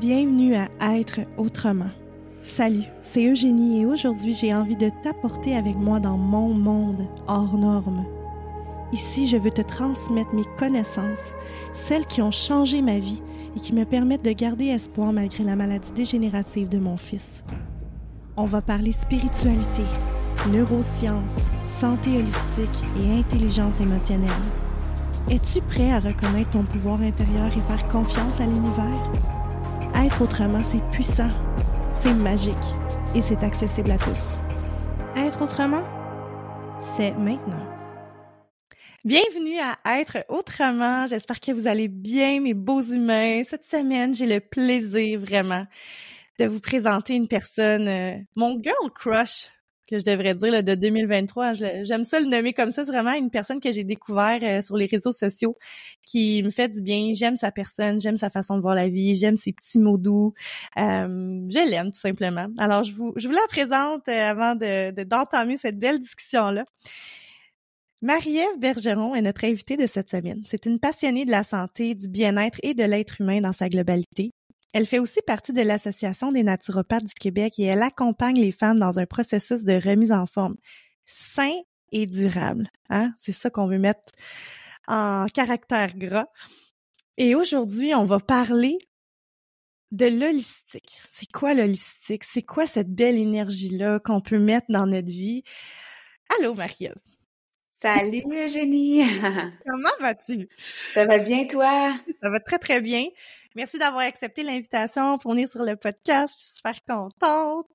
Bienvenue à Être autrement. Salut, c'est Eugénie et aujourd'hui j'ai envie de t'apporter avec moi dans mon monde hors norme. Ici, je veux te transmettre mes connaissances, celles qui ont changé ma vie et qui me permettent de garder espoir malgré la maladie dégénérative de mon fils. On va parler spiritualité, neurosciences, santé holistique et intelligence émotionnelle. Es-tu prêt à reconnaître ton pouvoir intérieur et faire confiance à l'univers? Être autrement, c'est puissant, c'est magique et c'est accessible à tous. Être autrement, c'est maintenant. Bienvenue à Être autrement. J'espère que vous allez bien, mes beaux humains. Cette semaine, j'ai le plaisir vraiment de vous présenter une personne, euh, mon girl crush, que je devrais dire là, de 2023. J'aime ça le nommer comme ça. C'est vraiment une personne que j'ai découvert euh, sur les réseaux sociaux qui me fait du bien. J'aime sa personne, j'aime sa façon de voir la vie, j'aime ses petits mots doux. Euh, je l'aime tout simplement. Alors, je vous, je vous la présente euh, avant de d'entamer cette belle discussion-là. Marie-Ève Bergeron est notre invitée de cette semaine. C'est une passionnée de la santé, du bien-être et de l'être humain dans sa globalité. Elle fait aussi partie de l'Association des naturopathes du Québec et elle accompagne les femmes dans un processus de remise en forme sain et durable. Hein? C'est ça qu'on veut mettre en caractère gras. Et aujourd'hui, on va parler de l'holistique. C'est quoi l'holistique? C'est quoi cette belle énergie-là qu'on peut mettre dans notre vie? Allô, Marie-Ève? Salut Eugénie. Comment vas-tu? Ça va bien toi? Ça va très très bien. Merci d'avoir accepté l'invitation pour venir sur le podcast. Je suis super contente.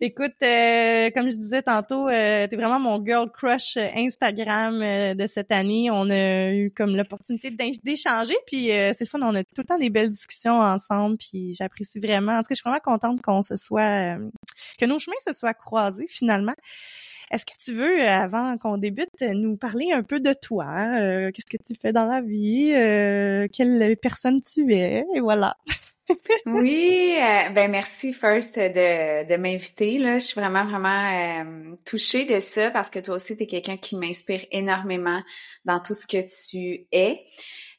Écoute, euh, comme je disais tantôt, euh, tu es vraiment mon girl crush Instagram euh, de cette année. On a eu comme l'opportunité d'échanger, puis euh, c'est le fun. On a tout le temps des belles discussions ensemble, puis j'apprécie vraiment. En tout cas, je suis vraiment contente qu'on se soit, que nos chemins se soient croisés finalement. Est-ce que tu veux, avant qu'on débute, nous parler un peu de toi? Euh, qu'est-ce que tu fais dans la vie? Euh, quelle personne tu es? Et voilà. oui, euh, ben merci First de, de m'inviter. Là, je suis vraiment vraiment touchée de ça parce que toi aussi tu es quelqu'un qui m'inspire énormément dans tout ce que tu es.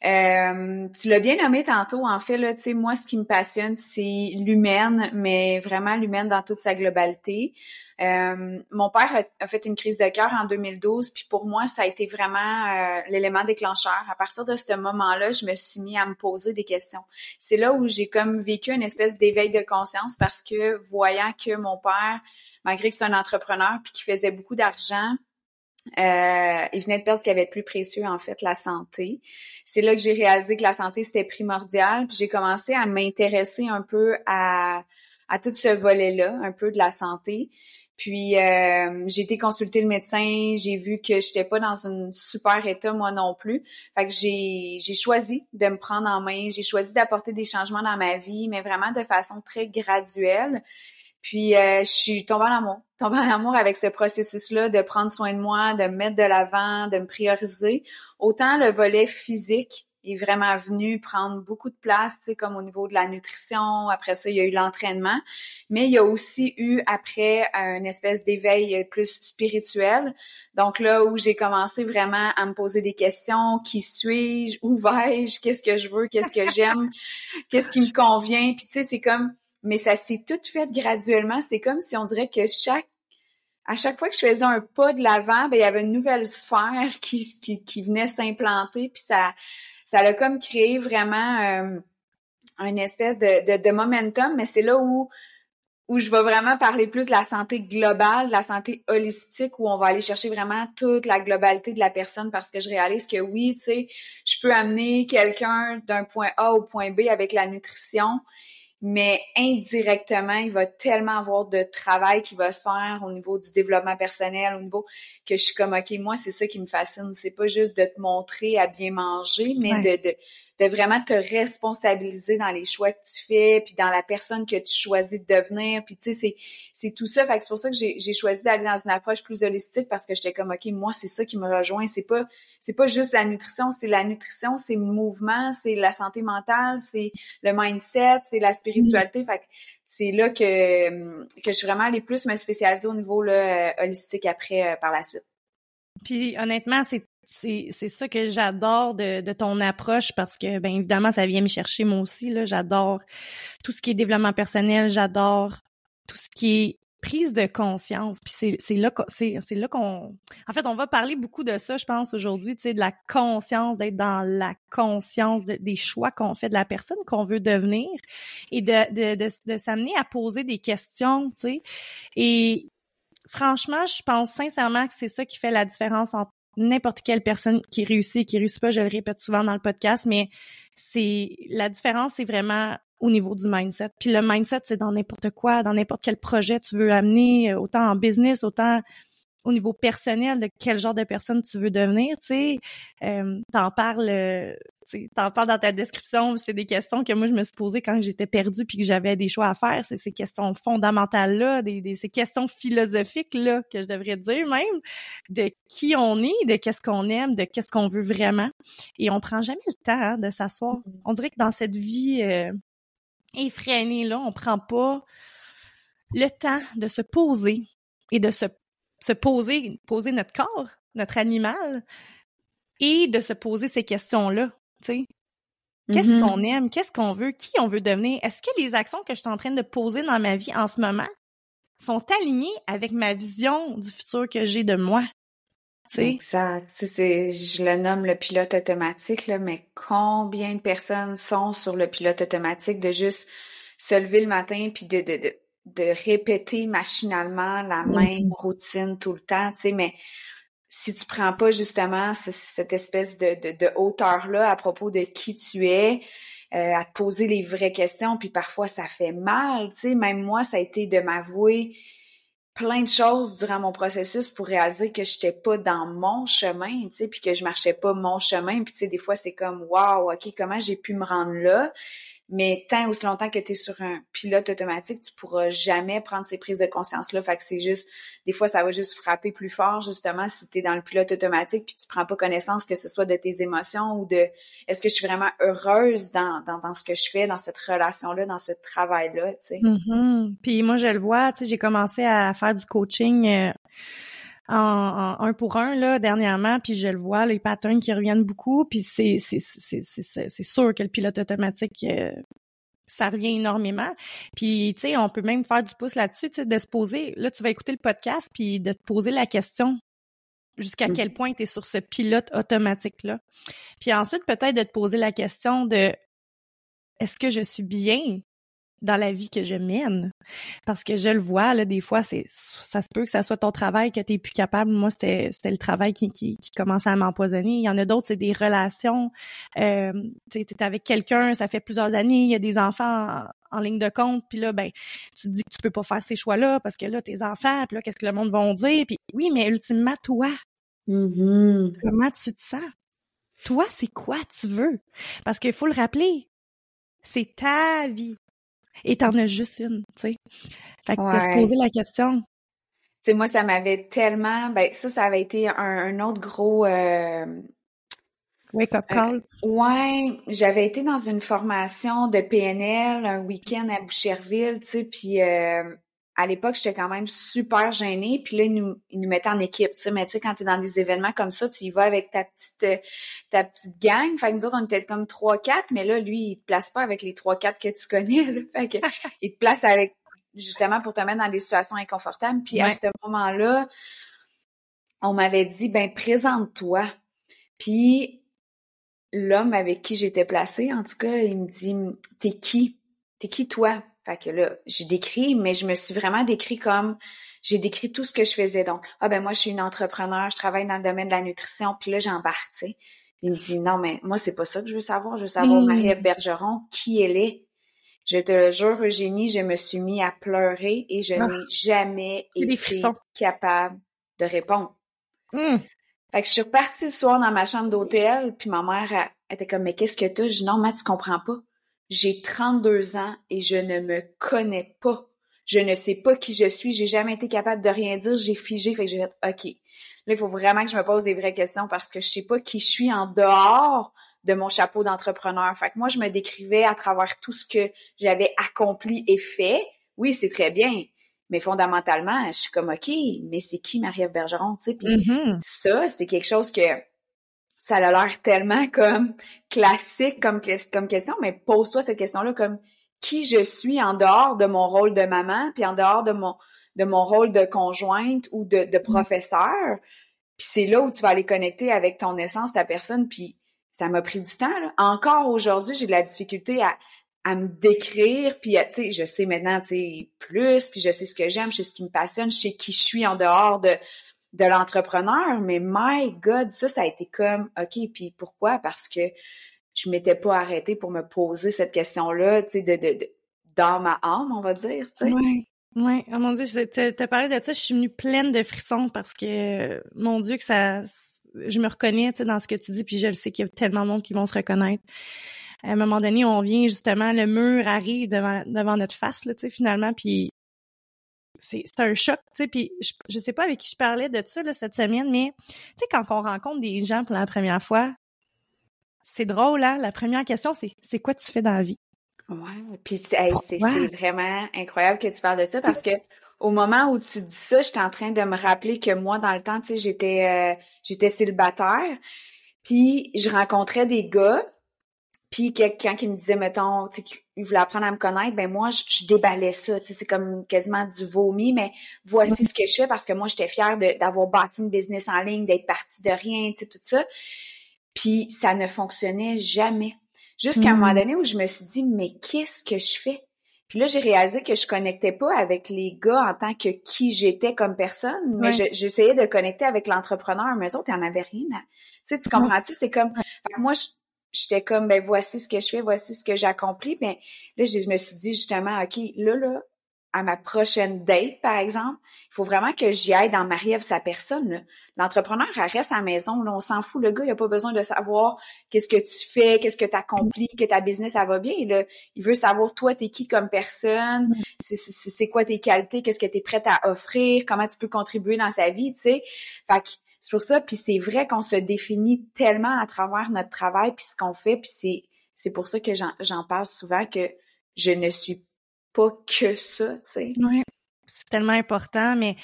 tu l'as bien nommé tantôt, en fait, là, tu sais, moi, ce qui me passionne, c'est l'humaine, mais vraiment l'humaine dans toute sa globalité. Euh, mon père a, fait une crise de cœur en 2012, puis pour moi, ça a été vraiment euh, l'élément déclencheur. À partir de ce moment-là, je me suis mis à me poser des questions. C'est là où j'ai comme vécu une espèce d'éveil de conscience parce que voyant que mon père, malgré que c'est un entrepreneur puis qu'il faisait beaucoup d'argent, euh, il venait de perdre ce qui avait de plus précieux, en fait, la santé. C'est là que j'ai réalisé que la santé, c'était primordial. Puis j'ai commencé à m'intéresser un peu à, à tout ce volet-là, un peu de la santé. Puis euh, j'ai été consulter le médecin, j'ai vu que j'étais pas dans un super état moi non plus. Fait que j'ai j'ai choisi de me prendre en main, j'ai choisi d'apporter des changements dans ma vie, mais vraiment de façon très graduelle. Puis euh, je suis tombée en amour, tombée en amour avec ce processus-là de prendre soin de moi, de me mettre de l'avant, de me prioriser, autant le volet physique est vraiment venu prendre beaucoup de place, tu sais, comme au niveau de la nutrition. Après ça, il y a eu l'entraînement, mais il y a aussi eu après une espèce d'éveil plus spirituel. Donc là où j'ai commencé vraiment à me poser des questions qui suis-je, où vais-je, qu'est-ce que je veux, qu'est-ce que j'aime, qu'est-ce qui me convient. Puis tu sais, c'est comme, mais ça s'est tout fait graduellement. C'est comme si on dirait que chaque à chaque fois que je faisais un pas de l'avant, ben il y avait une nouvelle sphère qui, qui, qui venait s'implanter, puis ça, ça a comme créé vraiment euh, une espèce de, de, momentum, mais c'est là où où je vais vraiment parler plus de la santé globale, de la santé holistique, où on va aller chercher vraiment toute la globalité de la personne parce que je réalise que oui, tu sais, je peux amener quelqu'un d'un point A au point B avec la nutrition, mais indirectement, il va tellement avoir de travail qui va se faire au niveau du développement personnel, au niveau que je suis comme, OK, moi, c'est ça qui me fascine. C'est pas juste de te montrer à bien manger, mais de, de, de, vraiment te responsabiliser dans les choix que tu fais, puis dans la personne que tu choisis de devenir. Puis, tu sais, c'est, c'est tout ça. Fait que c'est pour ça que j'ai, j'ai choisi d'aller dans une approche plus holistique parce que j'étais comme, OK, moi, c'est ça qui me rejoint. C'est pas, c'est pas juste la nutrition, c'est la nutrition, c'est le mouvement, c'est la santé mentale, c'est le mindset, c'est la spiritualité. Fait que c'est là que, que je suis vraiment allée plus me spécialiser au niveau là, euh, holistique après, euh, par la suite. Puis honnêtement, c'est c'est c'est ça que j'adore de, ton approche parce que ben évidemment ça vient me chercher moi aussi j'adore tout ce qui est développement personnel j'adore tout ce qui est prise de conscience. Puis c'est c'est là c'est là qu'on en fait on va parler beaucoup de ça je pense aujourd'hui tu sais de la conscience d'être dans la conscience des choix qu'on fait de la personne qu'on veut devenir et de de de, de s'amener à poser des questions tu sais. Et franchement je pense sincèrement que c'est ça qui fait la différence entre n'importe quelle personne qui réussit, qui réussit pas, je le répète souvent dans le podcast, mais c'est la différence, c'est vraiment au niveau du mindset. Puis le mindset, c'est dans n'importe quoi, dans n'importe quel projet tu veux amener, autant en business, autant au niveau personnel de quel genre de personne tu veux devenir, tu sais, euh, t'en parles, euh, t'en parles dans ta description, c'est des questions que moi je me suis posées quand j'étais perdue puis que j'avais des choix à faire, c'est ces questions fondamentales là, des, des, ces questions philosophiques là que je devrais dire même de qui on est, de qu'est-ce qu'on aime, de qu'est-ce qu'on veut vraiment, et on prend jamais le temps hein, de s'asseoir. Mm-hmm. On dirait que dans cette vie euh, effrénée là, on prend pas le temps de se poser et de se se poser, poser notre corps, notre animal, et de se poser ces questions-là, tu sais. Qu'est-ce mm-hmm. qu'on aime? Qu'est-ce qu'on veut? Qui on veut devenir? Est-ce que les actions que je suis en train de poser dans ma vie en ce moment sont alignées avec ma vision du futur que j'ai de moi? sais? Exact. C'est, je le nomme le pilote automatique, là, mais combien de personnes sont sur le pilote automatique de juste se lever le matin puis de, de, de de répéter machinalement la mm-hmm. même routine tout le temps, tu sais, mais si tu prends pas justement cette espèce de, de, hauteur-là à propos de qui tu es, euh, à te poser les vraies questions, puis parfois ça fait mal, tu sais, même moi, ça a été de m'avouer plein de choses durant mon processus pour réaliser que j'étais pas dans mon chemin, tu sais, puis que je marchais pas mon chemin, puis tu sais, des fois c'est comme, wow, ok, comment j'ai pu me rendre là, mais tant aussi longtemps que tu es sur un pilote automatique, tu pourras jamais prendre ces prises de conscience-là. Fait que c'est juste, des fois, ça va juste frapper plus fort, justement, si tu es dans le pilote automatique puis tu prends pas connaissance que ce soit de tes émotions ou de est-ce que je suis vraiment heureuse dans, dans, dans ce que je fais, dans cette relation-là, dans ce travail-là, tu sais? Mm-hmm. Puis moi, je le vois, tu sais, j'ai commencé à faire du coaching. Euh, en, un pour un là dernièrement, puis je le vois, les patterns qui reviennent beaucoup, puis c'est c'est c'est sûr que le pilote automatique euh, ça revient énormément. Puis, tu sais, on peut même faire du pouce là-dessus, tu sais, de se poser. Là, tu vas écouter le podcast, puis de te poser la question jusqu'à mmh. quel point tu es sur ce pilote automatique-là. Puis ensuite, peut-être de te poser la question de est-ce que je suis bien? Dans la vie que je mène. Parce que je le vois, là, des fois, c'est ça se peut que ça soit ton travail que tu es plus capable. Moi, c'était c'était le travail qui, qui, qui commençait à m'empoisonner. Il y en a d'autres, c'est des relations. Euh, tu es avec quelqu'un, ça fait plusieurs années, il y a des enfants en, ligne de compte, puis là, ben, tu te dis que tu peux pas faire ces choix-là parce que là, tes enfants, puis là, qu'est-ce que le monde va dire? Puis oui, mais ultimement, toi, mm-hmm. comment tu te sens? Toi, c'est quoi tu veux? Parce qu'il faut le rappeler, c'est ta vie. Et t'en as juste une, tu sais. Fait que de se poser la question. Tu sais, moi, ça m'avait tellement... Ben, ça, ça avait été un, autre gros... Euh, Wake up call. ouais, j'avais été dans une formation de PNL un week-end à Boucherville, tu sais, puis à l'époque, j'étais quand même super gênée. Puis là, ils nous, ils nous mettaient en équipe, tu sais. Mais tu sais, quand t'es dans des événements comme ça, tu y vas avec ta petite euh, ta petite gang. Fait que nous autres, on était comme trois, quatre. Mais là, lui, il te place pas avec les trois, quatre que tu connais. Là. Fait que il te place avec justement pour te mettre dans des situations inconfortables. Puis à ce moment-là, on m'avait dit, ben présente-toi. Puis l'homme avec qui j'étais placée, en tout cas, il me dit, t'es qui? T'es qui toi? Fait que là, j'ai décrit, mais je me suis vraiment décrit comme j'ai décrit tout ce que je faisais. Donc, ah ben moi, je suis une entrepreneur, je travaille dans le domaine de la nutrition, puis là, j'embarque, tu sais. Il me dit non, mais moi, c'est pas ça que je veux savoir. Je veux savoir, mmh. Marie-Ève Bergeron, qui elle est. Je te le jure, Eugénie, je me suis mis à pleurer et je ah. n'ai jamais été capable de répondre. Mmh. Fait que je suis repartie ce soir dans ma chambre d'hôtel, puis ma mère était comme, mais qu'est-ce que t'as? Je dis, non, mais tu comprends pas. J'ai 32 ans et je ne me connais pas. Je ne sais pas qui je suis. J'ai jamais été capable de rien dire. J'ai figé. Fait que j'ai fait, OK. Là, il faut vraiment que je me pose des vraies questions parce que je sais pas qui je suis en dehors de mon chapeau d'entrepreneur. Fait que moi, je me décrivais à travers tout ce que j'avais accompli et fait. Oui, c'est très bien. Mais fondamentalement, je suis comme, OK, mais c'est qui Marie-Ève Bergeron, tu sais? Puis mm-hmm. ça, c'est quelque chose que ça a l'air tellement comme classique comme, comme question, mais pose-toi cette question-là comme qui je suis en dehors de mon rôle de maman, puis en dehors de mon de mon rôle de conjointe ou de, de professeur. Puis c'est là où tu vas aller connecter avec ton essence, ta personne, puis ça m'a pris du temps. Là. Encore aujourd'hui, j'ai de la difficulté à, à me décrire, puis tu sais, je sais maintenant, tu sais, plus, puis je sais ce que j'aime, je sais ce qui me passionne, je sais qui je suis en dehors de de l'entrepreneur, mais my God, ça, ça a été comme, OK, puis pourquoi? Parce que je m'étais pas arrêtée pour me poser cette question-là, tu sais, de, de, dans ma âme, on va dire, tu sais. Oui, oui. Oh mon Dieu, tu te parlé de ça, je suis venue pleine de frissons parce que, mon Dieu, que ça, je me reconnais, tu sais, dans ce que tu dis, puis je le sais qu'il y a tellement de monde qui vont se reconnaître. À un moment donné, on vient justement, le mur arrive devant, devant notre face, là, tu sais, finalement, puis c'est un choc, tu sais, puis je, je sais pas avec qui je parlais de ça là, cette semaine, mais tu sais, quand on rencontre des gens pour la première fois, c'est drôle, hein? La première question, c'est c'est quoi tu fais dans la vie? Ouais, puis c'est vraiment incroyable que tu parles de ça parce que au moment où tu dis ça, j'étais en train de me rappeler que moi, dans le temps, tu sais, j'étais euh, j'étais célibataire, puis je rencontrais des gars, puis quelqu'un qui me disait, mettons, tu sais, il voulait apprendre à me connaître, ben moi, je, déballais ça. Tu sais, c'est comme quasiment du vomi, mais voici ce que je fais parce que moi, j'étais fière d'avoir bâti une business en ligne, d'être partie de rien, tu sais, tout ça. Puis ça ne fonctionnait jamais. Jusqu'à un moment mm. donné où je me suis dit, mais qu'est-ce que je fais? Puis là, j'ai réalisé que je connectais pas avec les gars en tant que qui j'étais comme personne, mais j'essayais de connecter avec l'entrepreneur, mais eux autres, il n'y en avait rien. Tu sais, tu comprends-tu? C'est comme, fait que moi, je, j'étais comme ben voici ce que je fais, voici ce que j'accomplis. Ben là, je me suis dit justement, OK, là, là, à ma prochaine date, par exemple, il faut vraiment que j'y aille dans Marie-Ève, sa personne. L'entrepreneur, elle reste à la maison. Là, on s'en fout. Le gars, il a pas besoin de savoir qu'est-ce que tu fais, qu'est-ce que tu accomplis, que ta business, ça va bien. Là, il veut savoir, toi, t'es qui comme personne, c'est quoi tes qualités, qu'est-ce que tu es prête à offrir, comment tu peux contribuer dans sa vie, tu sais. Fait que c'est pour ça, puis c'est vrai qu'on se définit tellement à travers notre travail, puis ce qu'on fait, puis c'est, c'est pour ça que j'en parle souvent, que je ne suis pas que ça, tu sais. Oui, c'est tellement important, mais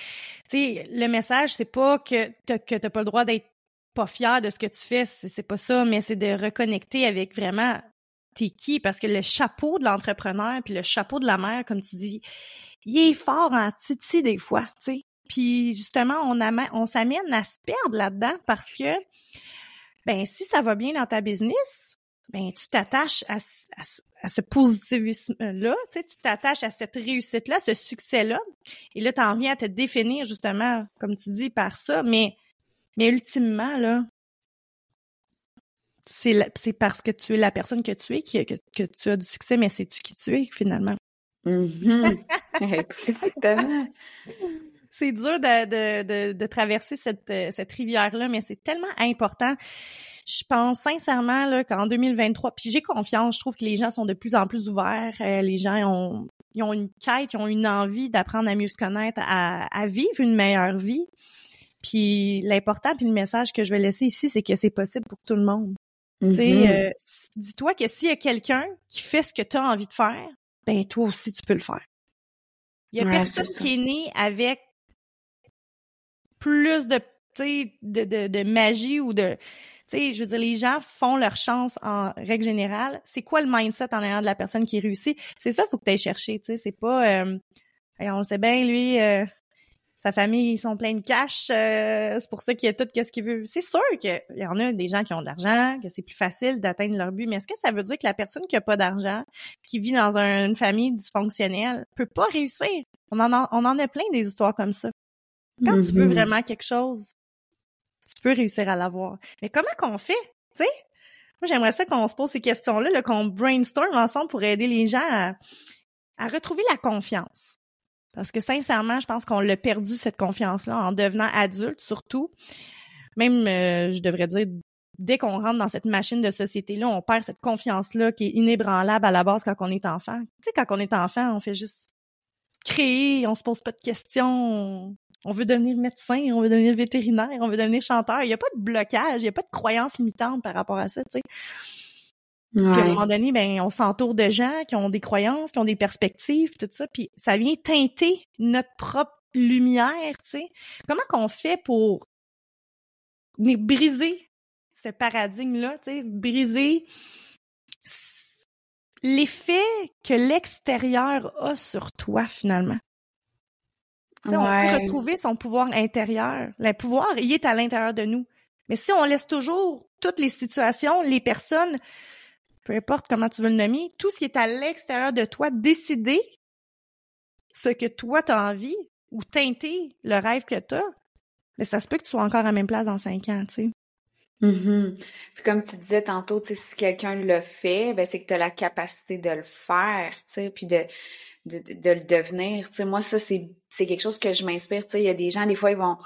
tu sais, le message, c'est pas que t'as, que t'as pas le droit d'être pas fier de ce que tu fais, c'est, c'est pas ça, mais c'est de reconnecter avec vraiment t'es qui, parce que le chapeau de l'entrepreneur puis le chapeau de la mère, comme tu dis, il est fort en titi des fois, tu sais. Puis justement, on, on s'amène à se perdre là-dedans parce que ben si ça va bien dans ta business, ben tu t'attaches à, ce positivisme-là, tu sais, tu t'attaches à cette réussite-là, ce succès-là, et là, tu en viens à te définir justement, comme tu dis, par ça, mais, mais ultimement, là, c'est parce que tu es la personne que tu es que, que, tu as du succès, mais c'est tu qui tu es finalement? Mm-hmm. Exactement c'est dur de, de, de, de, traverser cette, euh, cette rivière-là, mais c'est tellement important. Je pense sincèrement là, qu'en 2023, puis j'ai confiance, je trouve que les gens sont de plus en plus ouverts. Euh, les gens ont, ils ont une quête, ils ont une envie d'apprendre à mieux se connaître, à, à vivre une meilleure vie. Puis l'important, puis le message que je vais laisser ici, c'est que c'est possible pour tout le monde. Tu sais, mm-hmm. euh, dis-toi que s'il y a quelqu'un qui fait ce que tu as envie de faire, ben toi aussi tu peux le faire. Il y a personne qui est né avec plus de, de, de, de magie ou de tu sais, je veux dire, les gens font leur chance en règle générale. C'est quoi le mindset en ayant de la personne qui réussit? C'est ça, faut que tu ailles chercher, tu sais. C'est pas, euh, on le sait bien, lui, euh, sa famille, ils sont pleins de cash, euh, c'est pour ça qu'il a tout ce qu'il veut. C'est sûr qu'il y en a des gens qui ont de l'argent, que c'est plus facile d'atteindre leur but, mais est-ce que ça veut dire que la personne qui a pas d'argent, qui vit dans une famille dysfonctionnelle, peut pas réussir? On en a, on en a plein des histoires comme ça. Quand tu veux mm-hmm. vraiment quelque chose, tu peux réussir à l'avoir. Mais comment qu'on fait, tu sais? Moi, j'aimerais ça qu'on se pose ces questions-là, qu'on brainstorm ensemble pour aider les gens à, à retrouver la confiance. Parce que sincèrement, je pense qu'on l'a perdu, cette confiance-là, en devenant adulte, surtout. Même, euh, je devrais dire, dès qu'on rentre dans cette machine de société-là, on perd cette confiance-là qui est inébranlable à la base quand on est enfant. Tu sais, quand on est enfant, on fait juste créer, on se pose pas de questions, on veut devenir médecin, on veut devenir vétérinaire, on veut devenir chanteur. Il n'y a pas de blocage, il n'y a pas de croyance limitante par rapport à ça, tu sais. à un moment donné, ben, on s'entoure de gens qui ont des croyances, qui ont des perspectives, tout ça, puis ça vient teinter notre propre lumière, tu sais. Comment qu'on fait pour briser ce paradigme-là, tu sais, briser l'effet que l'extérieur a sur toi, finalement? On peut retrouver son pouvoir intérieur. Le pouvoir, il est à l'intérieur de nous. Mais si on laisse toujours toutes les situations, les personnes, peu importe comment tu veux le nommer, tout ce qui est à l'extérieur de toi, décider ce que toi tu as envie ou teinter le rêve que tu as, mais ça se peut que tu sois encore à la même place dans cinq ans, tu sais. Mm-hmm. comme tu disais tantôt, si quelqu'un le fait, ben c'est que tu as la capacité de le faire, tu sais, puis de de, de, le devenir. Tu sais, moi, ça, c'est, c'est quelque chose que je m'inspire. Tu sais, il y a des gens, des fois, ils vont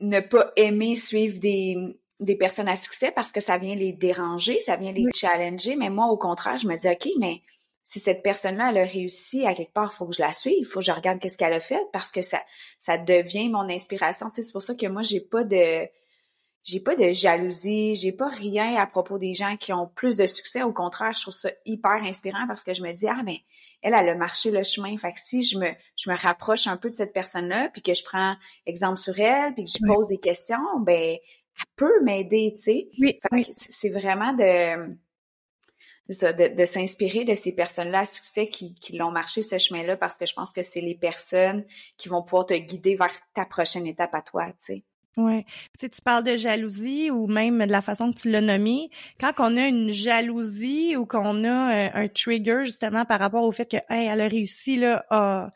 ne pas aimer suivre des, des personnes à succès parce que ça vient les déranger, ça vient les challenger. Mais moi, au contraire, je me dis, OK, mais si cette personne-là, elle a réussi à quelque part, il faut que je la suive, il faut que je regarde qu'est-ce qu'elle a fait parce que ça, ça devient mon inspiration. Tu sais, c'est pour ça que moi, j'ai pas de, j'ai pas de jalousie, j'ai pas rien à propos des gens qui ont plus de succès. Au contraire, je trouve ça hyper inspirant parce que je me dis, ah, mais elle, elle a marché le chemin. Fait que si je me, je me rapproche un peu de cette personne-là, puis que je prends exemple sur elle, puis que je pose des questions, ben, elle peut m'aider, tu sais. Oui, c'est vraiment de, de, de s'inspirer de ces personnes-là à succès qui, qui l'ont marché ce chemin-là, parce que je pense que c'est les personnes qui vont pouvoir te guider vers ta prochaine étape à toi, tu sais. Ouais. Tu sais, tu parles de jalousie ou même de la façon que tu l'as nommé. Quand on a une jalousie ou qu'on a euh, un, trigger justement par rapport au fait que hey, elle a réussi là, à...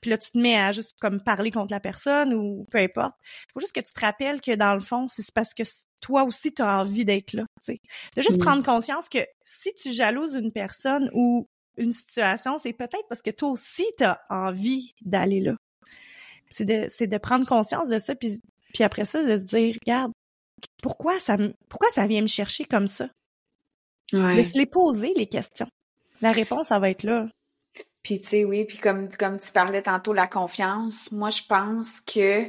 puis là tu te mets à juste comme parler contre la personne ou peu importe. Faut juste que tu te rappelles que dans le fond, c'est parce que toi aussi tu as envie d'être là, tu sais. De juste mmh. prendre conscience que si tu jalouses une personne ou une situation, c'est peut-être parce que toi aussi tu as envie d'aller là. C'est de, c'est de prendre conscience de ça puis puis après ça, de se dire, regarde, pourquoi ça, pourquoi ça vient me chercher comme ça? Ouais. Laisse les poser, les questions. La réponse, ça va être là. Puis tu sais, oui, puis comme, comme tu parlais tantôt, la confiance, moi je pense que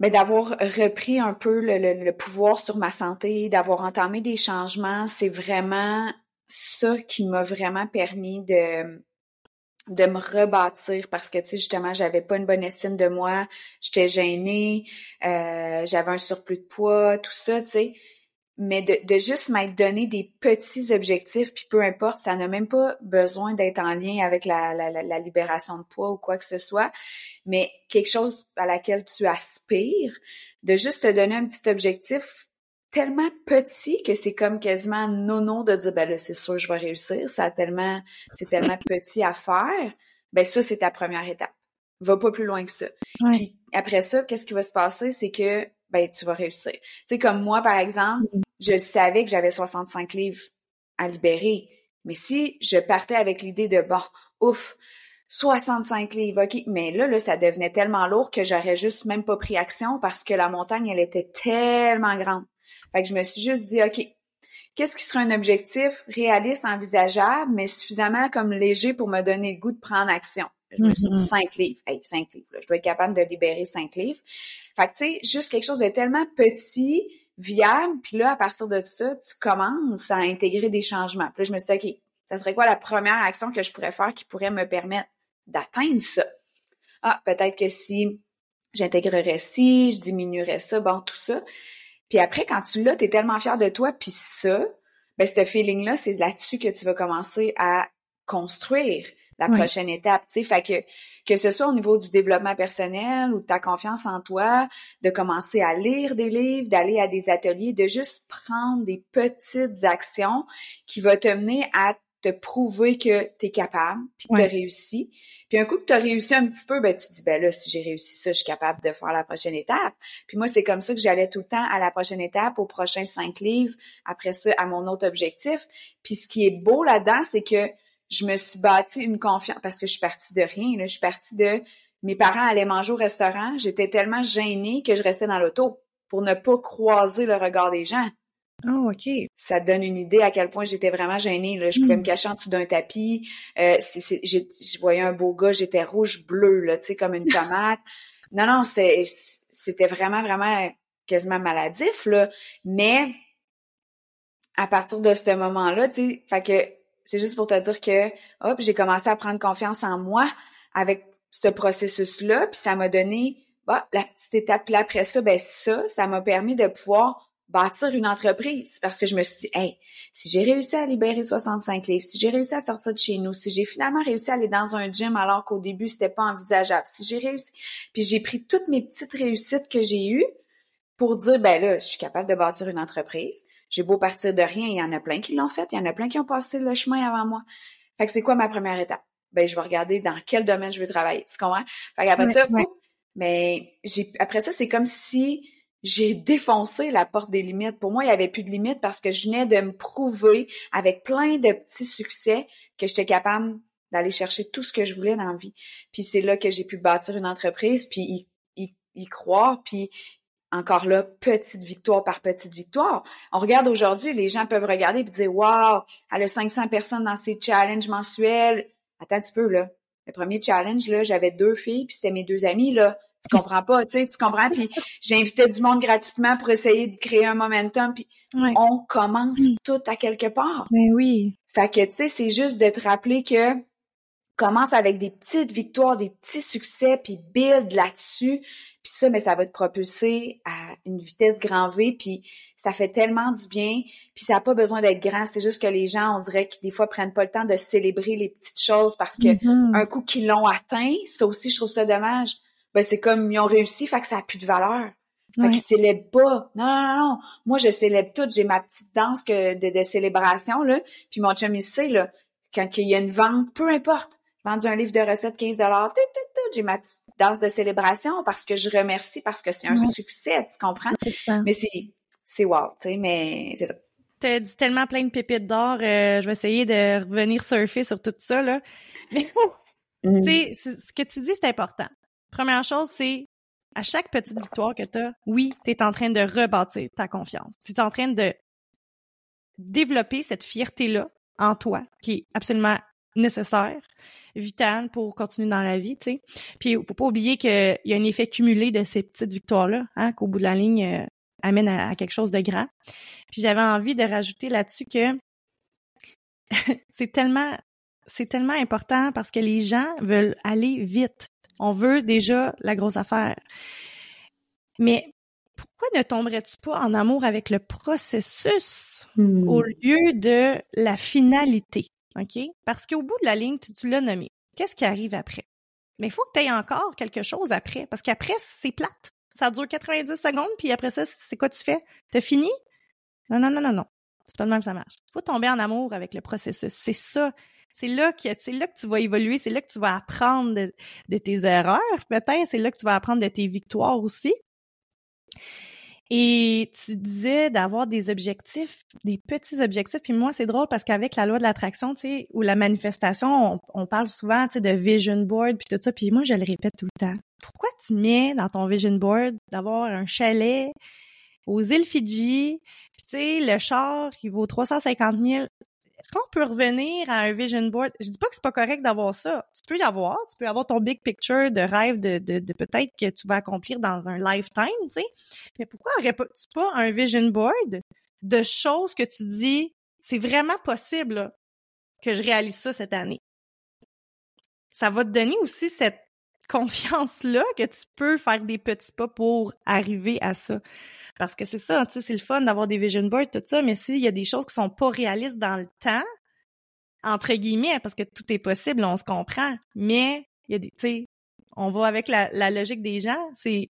ben, d'avoir repris un peu le, le, pouvoir sur ma santé, d'avoir entamé des changements, c'est vraiment ça qui m'a vraiment permis de de me rebâtir parce que tu sais justement j'avais pas une bonne estime de moi j'étais gênée euh, j'avais un surplus de poids tout ça tu sais. Mais de, de juste m'être donné des petits objectifs puis peu importe ça n'a même pas besoin d'être en lien avec la, la, la, libération de poids ou quoi que ce soit. Mais quelque chose à laquelle tu aspires de juste te donner un petit objectif tellement petit que c'est comme quasiment nono de dire ben là c'est sûr je vais réussir. Ça tellement c'est tellement petit à faire. Ben ça c'est ta première étape. Va pas plus loin que ça. Puis après ça qu'est-ce qui va se passer? C'est que ben tu vas réussir. Tu sais comme moi par exemple mm-hmm. je savais que j'avais 65 livres à libérer. Mais si je partais avec l'idée de bon ouf 65 livres, OK. Mais là, là, ça devenait tellement lourd que j'aurais juste même pas pris action parce que la montagne, elle était tellement grande. Fait que je me suis juste dit, OK, qu'est-ce qui serait un objectif réaliste, envisageable, mais suffisamment comme léger pour me donner le goût de prendre action? Je me suis dit mm-hmm. cinq livres. Hey, cinq livres. Je dois être capable de libérer cinq livres. Fait que, tu sais, juste quelque chose de tellement petit, viable. Puis là, à partir de ça, tu commences à intégrer des changements. Puis là, je me suis dit, OK, ça serait quoi la première action que je pourrais faire qui pourrait me permettre d'atteindre ça? Ah, peut-être que si j'intégrerais ci, je diminuerais ça, bon, tout ça. Puis après, quand tu l'as, tu es tellement fier de toi, puis ça, ben, ce feeling-là, c'est là-dessus que tu vas commencer à construire la prochaine étape, tu sais. Fait que, que ce soit au niveau du développement personnel ou de ta confiance en toi, de commencer à lire des livres, d'aller à des ateliers, de juste prendre des petites actions qui vont te mener à te prouver que tu es capable, puis que tu as réussi. Puis un coup que tu as réussi un petit peu, ben tu dis ben là si j'ai réussi ça, je suis capable de faire la prochaine étape. Puis moi c'est comme ça que j'allais tout le temps à la prochaine étape, aux prochains cinq livres, après ça à mon autre objectif. Puis ce qui est beau là-dedans, c'est que je me suis bâti une confiance parce que je suis partie de rien. Là. Je suis partie de mes parents allaient manger au restaurant. J'étais tellement gênée que je restais dans l'auto pour ne pas croiser le regard des gens. Oh, OK. Ça donne une idée à quel point j'étais vraiment gênée. Là. Je pouvais me hmm. cacher en dessous d'un tapis. Euh, je voyais un beau gars, j'étais rouge-bleu, là, tu sais, comme une tomate. non, non, c'était vraiment, vraiment quasiment maladif, là. Mais à partir de ce moment-là, tu sais, fait que c'est juste pour te dire que, hop, j'ai commencé à prendre confiance en moi avec ce processus-là, puis ça m'a donné, bah, la petite étape là après ça, ben ça, ça m'a permis de pouvoir bâtir une entreprise parce que je me suis dit, hey, si j'ai réussi à libérer 65 livres, si j'ai réussi à sortir de chez nous, si j'ai finalement réussi à aller dans un gym alors qu'au début c'était pas envisageable, si j'ai réussi, puis j'ai pris toutes mes petites réussites que j'ai eues pour dire, ben là, je suis capable de bâtir une entreprise. J'ai beau partir de rien, il y en a plein qui l'ont fait, il y en a plein qui ont passé le chemin avant moi. Fait que c'est quoi ma première étape? Ben, je vais regarder dans quel domaine je veux travailler. Tu comprends? Fait qu'après ça, mais j'ai, après ça, c'est comme si j'ai défoncé la porte des limites. Pour moi, il n'y avait plus de limites parce que je venais de me prouver avec plein de petits succès que j'étais capable d'aller chercher tout ce que je voulais dans la vie. Puis c'est là que j'ai pu bâtir une entreprise, puis y, y, croire, puis encore là, petite victoire par petite victoire. On regarde aujourd'hui, les gens peuvent regarder et dire Wow, elle a 500 personnes dans ses challenges mensuels. Attends un petit peu, là. Le premier challenge, là, j'avais deux filles, puis c'était mes deux amies, là. Tu comprends pas, tu sais, tu comprends? Puis j'invitais du monde gratuitement pour essayer de créer un momentum, puis on commence tout à quelque part. Mais oui. Fait que, tu sais, c'est juste de te rappeler que commence avec des petites victoires, des petits succès, puis build là-dessus. Puis ça, mais ça va te propulser à une vitesse grand V, puis ça fait tellement du bien. Puis ça n'a pas besoin d'être grand, c'est juste que les gens, on dirait qu'ils des fois prennent pas le temps de célébrer les petites choses parce que mm-hmm. un coup qu'ils l'ont atteint, ça aussi, je trouve ça dommage. Ben c'est comme ils ont réussi, fait que ça a plus de valeur. Fait qu'ils célèbrent pas. Non, non, non. Moi, je célèbre tout. J'ai ma petite danse que de, de célébration, là. Puis mon chum, il sait, là, quand il y a une vente, peu importe. Vendu un livre de recettes 15 j'ai ma petite danse de célébration parce que je remercie, parce que c'est un succès, tu comprends? Mais c'est, c'est wow, tu sais, mais c'est ça. T'as dit tellement plein de pépites d'or, euh, je vais essayer de revenir surfer sur tout ça, là. Mais, mm. tu sais, ce que tu dis, c'est important. Première chose, c'est à chaque petite victoire que tu as, oui, tu es en train de rebâtir ta confiance. Tu es en train de développer cette fierté-là en toi, qui est absolument nécessaire, vital pour continuer dans la vie, tu sais. Puis faut pas oublier qu'il y a un effet cumulé de ces petites victoires-là, hein, qu'au bout de la ligne euh, amène à, quelque chose de grand. Puis j'avais envie de rajouter là-dessus que c'est tellement c'est tellement important parce que les gens veulent aller vite. On veut déjà la grosse affaire. Mais pourquoi ne tomberais-tu pas en amour avec le processus hmm. au lieu de la finalité? OK? Parce qu'au bout de la ligne, tu, l'as nommé. Qu'est-ce qui arrive après? Mais il faut que tu aies encore quelque chose après. Parce qu'après, c'est plate. Ça dure 90 secondes, puis après ça, c'est quoi tu fais? T'as fini? Non, non, non, non, non. C'est pas de même que ça marche. Il faut tomber en amour avec le processus. C'est ça. C'est là que c'est là que tu vas évoluer, c'est là que tu vas apprendre de, tes erreurs, peut-être, c'est là que tu vas apprendre de tes victoires aussi. Et tu disais d'avoir des objectifs, des petits objectifs. Puis moi, c'est drôle parce qu'avec la loi de l'attraction, tu sais, ou la manifestation, on, parle souvent, tu sais, de vision board puis tout ça. Puis moi, je le répète tout le temps. Pourquoi tu mets dans ton vision board d'avoir un chalet aux îles Fidji, puis tu sais, le char qui vaut 350 000, est-ce qu'on peut revenir à un vision board? Je dis pas que c'est pas correct d'avoir ça. Tu peux l'avoir. Tu peux avoir ton big picture de rêve de, de, peut-être que tu vas accomplir dans un lifetime, tu sais. Mais pourquoi aurais-tu pas un vision board de choses que tu dis, c'est vraiment possible que je réalise ça cette année? Ça va te donner aussi cette confiance-là que tu peux faire des petits pas pour arriver à ça. Parce que c'est ça, tu sais, c'est le fun d'avoir des vision boards, tout ça, mais s'il y a des choses qui sont pas réalistes dans le temps, entre guillemets, parce que tout est possible, on se comprend, mais il y a des, tu sais, on va avec la, logique des gens, c'est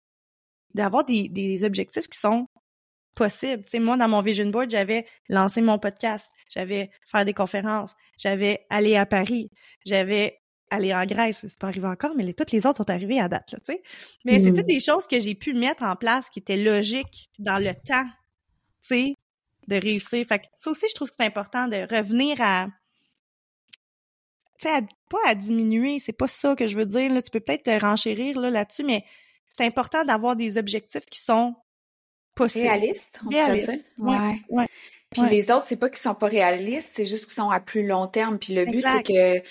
d'avoir des, objectifs qui sont possibles. Tu sais, moi, dans mon vision board, j'avais lancé mon podcast, j'avais faire des conférences, j'avais aller à Paris, j'avais aller en Grèce, c'est pas arrivé encore, mais les, toutes les autres sont arrivées à date, là, tu sais. Mais c'est toutes mm. des choses que j'ai pu mettre en place qui étaient logiques dans le temps, tu sais, de réussir. Fait que ça aussi, je trouve que c'est important de revenir à, tu sais, pas à diminuer, c'est pas ça que je veux dire, là. Tu peux peut-être te renchérir, là, là-dessus, mais c'est important d'avoir des objectifs qui sont possibles. Réalistes, on Réalistes. Ouais. ouais. Puis les autres, c'est pas qu'ils sont pas réalistes, c'est juste qu'ils sont à plus long terme. Puis le but, c'est que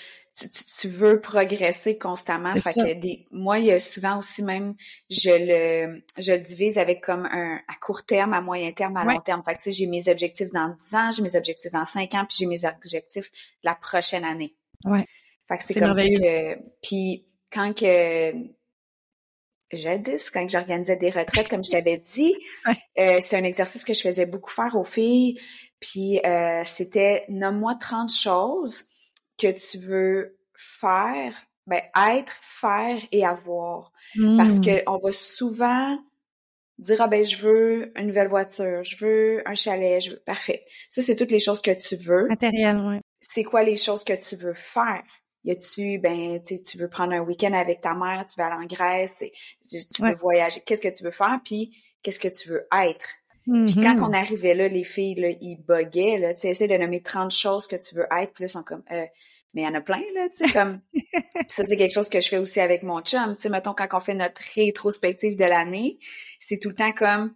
tu, veux progresser constamment. Fait que des, moi, il y a souvent aussi même, je le, je le divise avec comme un à court terme, à moyen terme, à long terme. Fait que tu sais, j'ai mes objectifs dans 10 ans, j'ai mes objectifs dans 5 ans, puis j'ai mes objectifs la prochaine année. Ouais. Fait que c'est comme ça que. Puis quand que jadis, quand j'organisais des retraites, comme je t'avais dit, euh, c'est un exercice que je faisais beaucoup faire aux filles. Puis euh, c'était nomme-moi 30 choses que tu veux faire, ben, être, faire et avoir. Parce hmm. que on va souvent dire, ah ben, je veux une nouvelle voiture, je veux un chalet, je veux, parfait. Ça, c'est toutes les choses que tu veux. Matériel, oui. C'est quoi les choses que tu veux faire? Y a-tu, ben, tu tu veux prendre un week-end avec ta mère, tu veux aller en Grèce, tu veux voyager. Qu'est-ce que tu veux faire? Puis, qu'est-ce que tu veux être? Puis quand mm-hmm. on arrivait là, les filles, là, ils buguaient, là, tu sais, de nommer 30 choses que tu veux être, ils sont comme, euh, mais il y en a plein, là, tu sais, comme, ça, c'est quelque chose que je fais aussi avec mon chum, tu sais, mettons, quand on fait notre rétrospective de l'année, c'est tout le temps comme,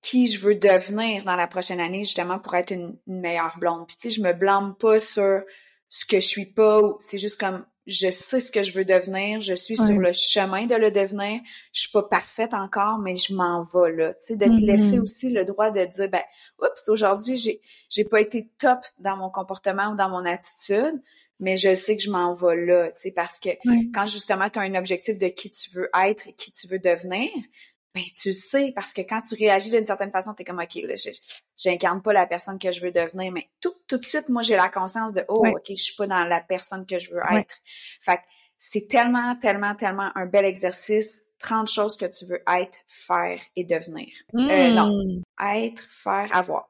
qui je veux devenir dans la prochaine année, justement, pour être une, meilleure blonde. Puis, tu sais, je me blâme pas sur ce que je suis pas, c'est juste comme, je sais ce que je veux devenir, je suis sur le chemin de le devenir, je suis pas parfaite encore, mais je m'en vais là, tu sais, de te mm-hmm. laisser aussi le droit de dire, ben, oups, aujourd'hui, j'ai, j'ai pas été top dans mon comportement ou dans mon attitude, mais je sais que je m'en vais là, tu sais, parce que quand justement tu as un objectif de qui tu veux être et qui tu veux devenir, ben tu sais parce que quand tu réagis d'une certaine façon, tu es comme OK, là, j'incarne pas la personne que je veux devenir, mais tout, tout de suite, moi j'ai la conscience de oh, OK, je suis pas dans la personne que je veux être. Fait c'est tellement, tellement, tellement un bel exercice. 30 choses que tu veux être, faire et devenir. Euh, non. Hmm. Être, faire, avoir.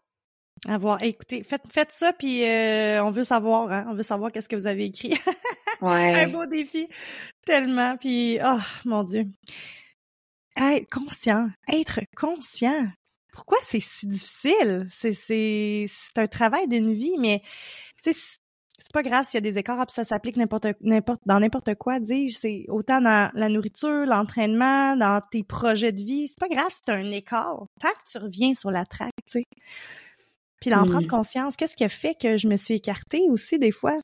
Avoir. Écoutez, faites, faites ça, puis euh, on veut savoir, hein, on veut savoir qu'est-ce que vous avez écrit. ouais. Un beau défi. Tellement, puis oh, mon Dieu être conscient, être conscient. Pourquoi c'est si difficile? C'est, c'est, c'est un travail d'une vie, mais c'est pas grave s'il y a des écarts, puis ça s'applique n'importe, n'importe, dans n'importe quoi, dis-je. C'est autant dans la nourriture, l'entraînement, dans tes projets de vie. C'est pas grave si t'as un écart. Tant que tu reviens sur la traque, tu sais. Puis d'en prendre conscience, qu'est-ce qui a fait que je me suis écartée aussi des fois?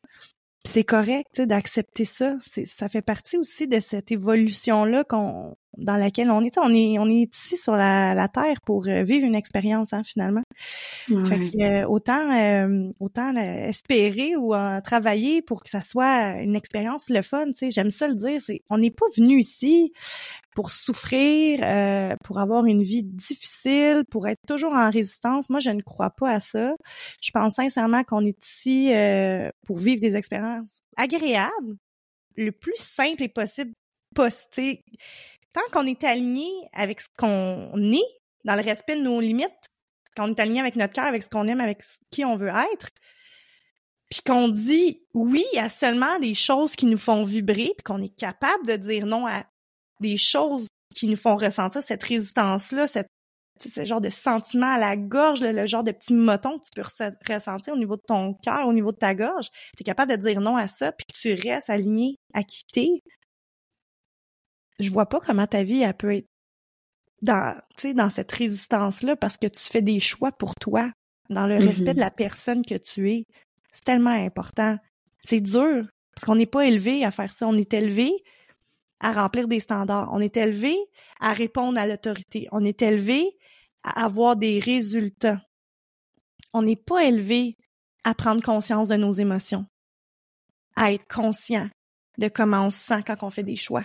c'est correct d'accepter ça. Ça fait partie aussi de cette évolution-là qu'on dans laquelle on est. On est on est ici sur la, la Terre pour euh, vivre une expérience, hein, finalement. Fait que, euh, autant euh, autant espérer ou travailler pour que ça soit une expérience le fun. J'aime ça le dire. C'est on n'est pas venu ici pour souffrir, euh, pour avoir une vie difficile, pour être toujours en résistance. Moi, je ne crois pas à ça. Je pense sincèrement qu'on est ici euh, pour vivre des expériences agréables, le plus simple et possible. Posté. Tant qu'on est aligné avec ce qu'on est, dans le respect de nos limites, qu'on est aligné avec notre cœur, avec ce qu'on aime, avec qui on veut être, puis qu'on dit oui à seulement des choses qui nous font vibrer, puis qu'on est capable de dire non à des choses qui nous font ressentir cette résistance-là, cette ce genre de sentiment à la gorge, le, genre de petit moton que tu peux ressentir au niveau de ton cœur, au niveau de ta gorge, tu es capable de dire non à ça, puis que tu restes aligné à quitter. Je vois pas comment ta vie elle peut être dans, dans cette résistance-là parce que tu fais des choix pour toi, dans le respect mm-hmm. de la personne que tu es. C'est tellement important. C'est dur parce qu'on n'est pas élevé à faire ça. On est élevé à remplir des standards. On est élevé à répondre à l'autorité. On est élevé à avoir des résultats. On n'est pas élevé à prendre conscience de nos émotions, à être conscient de comment on se sent quand on fait des choix.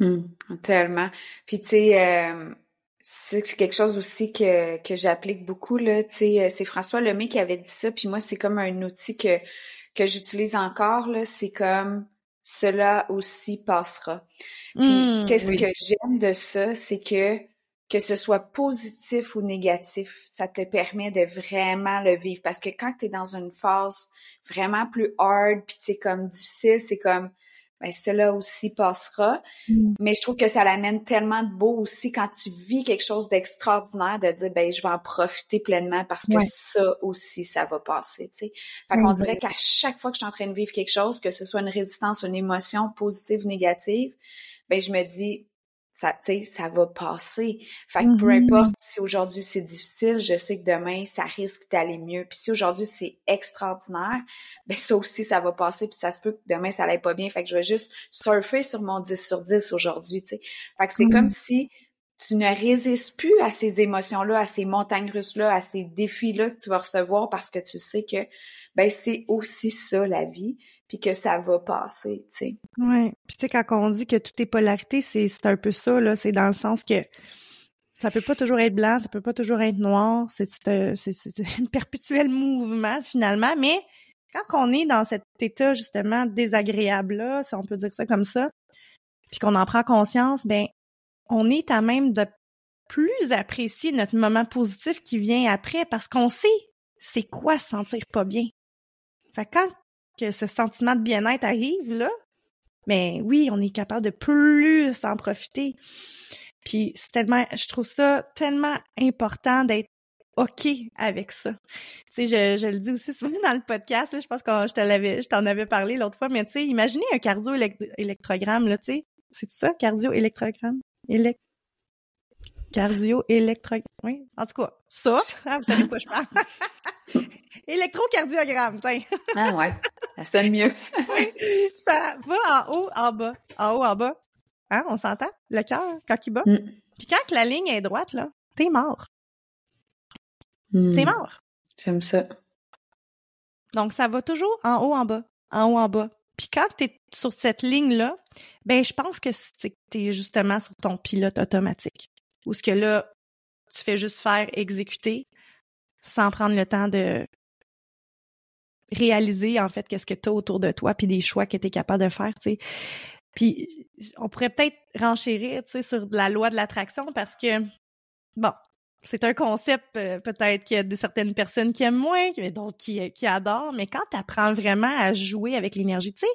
Hmm, tellement. Puis tu sais, euh, c'est quelque chose aussi que, que j'applique beaucoup, là. Tu sais, c'est François Lemay qui avait dit ça, puis moi, c'est comme un outil que, que j'utilise encore, là. C'est comme cela aussi passera. Puis Mmh, qu'est-ce oui. que j'aime de ça, c'est que que ce soit positif ou négatif, ça te permet de vraiment le vivre. Parce que quand tu es dans une phase vraiment plus hard, puis c'est comme difficile, c'est comme ben cela aussi passera. Mm. Mais je trouve que ça l'amène tellement de beau aussi quand tu vis quelque chose d'extraordinaire de dire ben je vais en profiter pleinement parce que Ouais. ça aussi ça va passer, tu sais. Fait qu'on dirait qu'à chaque fois que je suis en train de vivre quelque chose, que ce soit une résistance, une émotion positive ou négative, ben je me dis ça, tu sais, ça va passer. Fait que peu Mhm. importe si aujourd'hui c'est difficile, je sais que demain ça risque d'aller mieux. Puis si aujourd'hui c'est extraordinaire, ben ça aussi ça va passer. Puis ça se peut que demain ça n'aille pas bien. Fait que je vais juste surfer sur mon 10 sur 10 aujourd'hui, tu sais. Fait que c'est Mhm. comme si tu ne résistes plus à ces émotions-là, à ces montagnes russes-là, à ces défis-là que tu vas recevoir parce que tu sais que ben c'est aussi ça la vie, puis que ça va passer, tu sais. Ouais. Puis tu sais, quand on dit que tout est polarité, c'est c'est un peu ça, là. C'est dans le sens que ça peut pas toujours être blanc, ça peut pas toujours être noir. C'est c'est c'est un perpétuel mouvement, finalement. Mais quand on est dans cet état, justement, désagréable-là, si on peut dire ça comme ça, puis qu'on en prend conscience, ben on est à même de plus apprécier notre moment positif qui vient après parce qu'on sait c'est quoi se sentir pas bien. Fait quand que ce sentiment de bien-être arrive, là, ben oui, on est capable de plus en profiter. Puis c'est tellement, je trouve ça tellement important d'être OK avec ça. Tu sais, je, je le dis aussi souvent dans le podcast, là, je pense que je te l'avais, je t'en avais parlé l'autre fois, mais tu sais, imaginez un cardio-électrogramme, là, tu sais. C'est ça, cardio-électrogramme? Élec- Cardio-électrogramme. Oui, en tout cas, ça, ah, vous savez de quoi je parle. Électrocardiogramme, tiens. Ah ouais, ça sonne mieux. ça va en haut, en bas. En haut, en bas. Hein, on s'entend? Le cœur, quand il bat. Mm. Puis quand la ligne est droite, là, t'es mort. Hmm, T'es mort. J'aime ça. Donc, ça va toujours en haut, en bas. En haut, en bas. Puis quand t'es sur cette ligne-là, ben, je pense que c'est que t'es justement sur ton pilote automatique. Ou ce que là, tu fais juste faire exécuter sans prendre le temps de réaliser, en fait, qu'est-ce que t'as autour de toi puis des choix que t'es capable de faire, tu sais. Puis on pourrait peut-être renchérir, tu sais, sur la loi de l'attraction parce que, bon, c'est un concept euh, peut-être qu'il y a de certaines personnes qui aiment moins, qui, donc qui, qui adorent, mais quand tu apprends vraiment à jouer avec l'énergie, tu sais,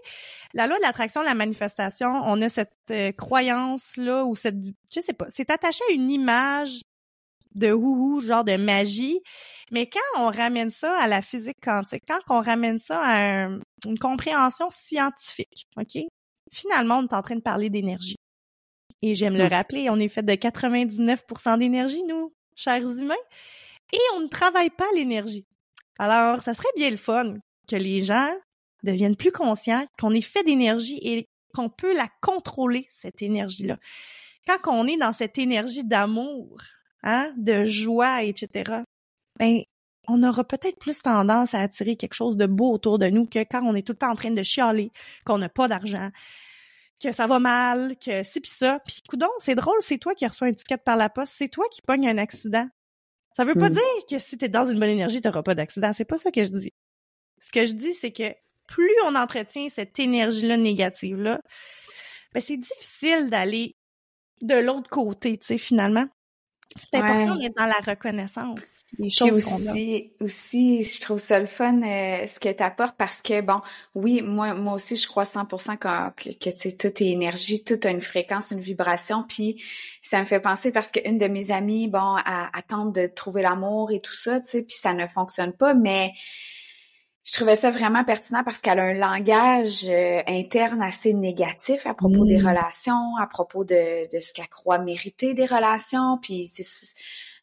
la loi de l'attraction, la manifestation, on a cette euh, croyance-là ou cette, je sais pas, c'est attaché à une image de houhou, genre de magie, mais quand on ramène ça à la physique quantique, quand on ramène ça à un- une compréhension scientifique, OK? Finalement, on est en train de parler d'énergie. Et j'aime le Mm. rappeler, on est fait de 99% d'énergie, nous, chers humains, et on ne travaille pas l'énergie. Alors, ça serait bien le fun que les gens deviennent plus conscients qu'on est fait d'énergie et qu'on peut la contrôler, cette énergie-là. quand on est dans cette énergie d'amour, hein, de joie, etc., ben, on aura peut-être plus tendance à attirer quelque chose de beau autour de nous que quand on est tout le temps en train de chialer, qu'on n'a pas d'argent, que ça va mal, que c'est pis ça. Puis coudon, c'est drôle, c'est toi qui reçois une étiquette par la poste, c'est toi qui pognes un accident. Ça veut pas Mm. dire que si t'es dans une bonne énergie, t'auras pas d'accident. C'est pas ça que je dis. Ce que je dis, c'est que plus on entretient cette énergie-là négative-là, ben c'est difficile d'aller de l'autre côté, tu sais, finalement. C'est important d'être dans la reconnaissance Puis choses a. aussi, aussi, je trouve ça le fun euh, ce que tu apportes parce que bon, oui, moi, moi aussi, je crois 100% que, que, que tu sais, tout est énergie, tout a une fréquence, une vibration. Puis ça me fait penser parce qu'une de mes amies, bon, elle, elle tente de trouver l'amour et tout ça, tu sais, puis ça ne fonctionne pas, mais je trouvais ça vraiment pertinent parce qu'elle a un langage euh, interne assez négatif à propos Mm. des relations, à propos de, de ce qu'elle croit mériter des relations, puis c'est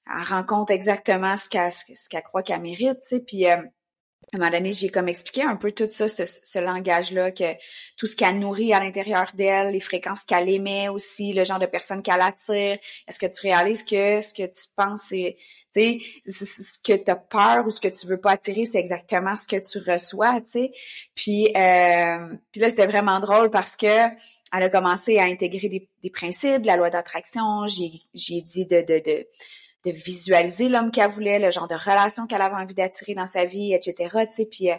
elle rencontre exactement ce qu'elle ce qu'elle croit qu'elle mérite, tu sais, puis euh, à un moment donné, j'ai comme expliqué un peu tout ça, ce, ce langage-là, que tout ce qu'elle nourrit à l'intérieur d'elle, les fréquences qu'elle émet aussi, le genre de personne qu'elle attire. Est-ce que tu réalises que ce que tu penses, c'est, tu ce que tu as peur ou ce que tu veux pas attirer, c'est exactement ce que tu reçois, tu sais? Puis, euh, puis là, c'était vraiment drôle parce que elle a commencé à intégrer des, des principes, la loi d'attraction. J'ai, j'ai dit de, de, de de visualiser l'homme qu'elle voulait, le genre de relation qu'elle avait envie d'attirer dans sa vie, etc. Tu sais, puis euh,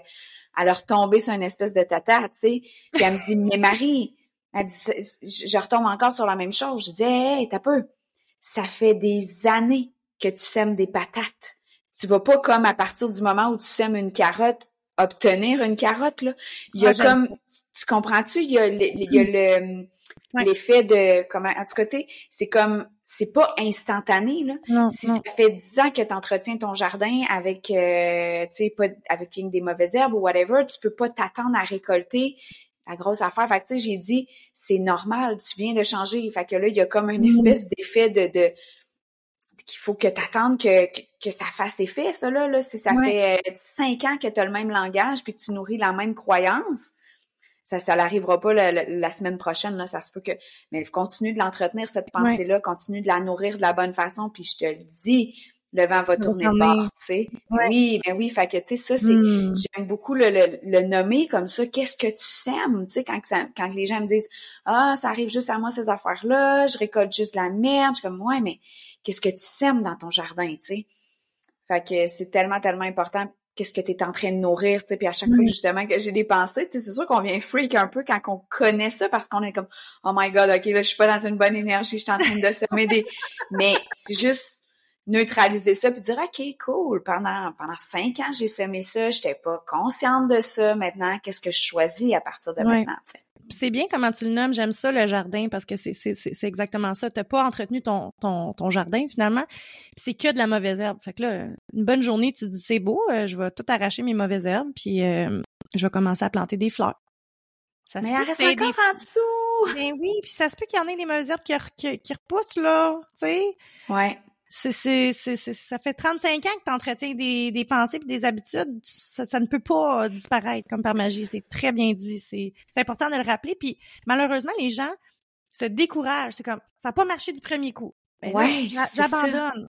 elle a retombé sur une espèce de tata, tu sais. Puis elle me dit, mais Marie, elle dit, je retombe encore sur la même chose. Je dis, hey, hey, t'as peu. Ça fait des années que tu sèmes des patates. Tu vas pas comme à partir du moment où tu sèmes une carotte obtenir une carotte là. Il y a Ah, comme, tu comprends-tu? Il y a le- il y a le Ouais. l'effet de comment en tout cas tu sais c'est comme c'est pas instantané là Non, si non. ça fait 10 ans que tu entretiens ton jardin avec euh, tu sais pas avec des mauvaises herbes ou whatever tu peux pas t'attendre à récolter la grosse affaire fait que tu sais j'ai dit c'est normal tu viens de changer fait que là il y a comme une Mhm. espèce d'effet de, de qu'il faut que tu attendes que, que, que ça fasse effet, ça, là. là. Si ça Ouais. fait euh, cinq ans que tu as le même langage puis que tu nourris la même croyance, ça, ça n'arrivera pas la, la- la semaine prochaine, là. Ça se peut que... Mais continue de l'entretenir, cette pensée-là, continue de la nourrir de la bonne façon, puis je te le dis, le vent va tourner de bord, tu sais. Ouais. Oui, ben oui, fait que, tu sais, ça, c'est... Hmm. J'aime beaucoup le, le, le nommer comme ça. Qu'est-ce que tu sèmes? Tu sais, quand, ça- quand les gens me disent Ah, ça arrive juste à moi, ces affaires-là, je récolte juste de la merde. Je suis comme Ouais, mais qu'est-ce que tu sèmes dans ton jardin, tu sais? Fait que c'est tellement, tellement important. Qu'est-ce que tu es en train de nourrir, tu sais? Puis à chaque fois, justement, que j'ai des pensées, tu sais, c'est sûr qu'on vient freak un peu quand on connaît ça parce qu'on est comme Oh my God, OK, là, je suis pas dans une bonne énergie, je suis en train de semer des... Mais c'est juste neutraliser ça puis dire OK, cool, pendant pendant cinq ans, j'ai semé ça, j'étais pas consciente de ça. Maintenant, qu'est-ce que je choisis à partir de maintenant, tu sais? Puis c'est bien comment tu le nommes. J'aime ça, le jardin, parce que c'est, c'est, c'est exactement ça. T'as pas entretenu ton, ton, ton jardin, finalement. Puis c'est que de la mauvaise herbe. Fait que là, une bonne journée, tu te dis, c'est beau, euh, je vais tout arracher mes mauvaises herbes, puis euh, je vais commencer à planter des fleurs. Ça Mais elle reste encore des- en dessous. Ben oui, puis ça se peut qu'il y en ait des mauvaises herbes qui, qui repoussent, là, tu sais? Ouais. C'est, c'est, c'est, c'est- ça fait 35 ans que tu entretiens des, des pensées et des habitudes. Ça, ça ne peut pas euh, disparaître comme par magie. C'est très bien dit. C'est, c'est important de le rappeler. Puis malheureusement, les gens se découragent. C'est comme, ça n'a pas marché du premier coup. Ben là, Ouais, j'a- c'est ça. j'abandonne.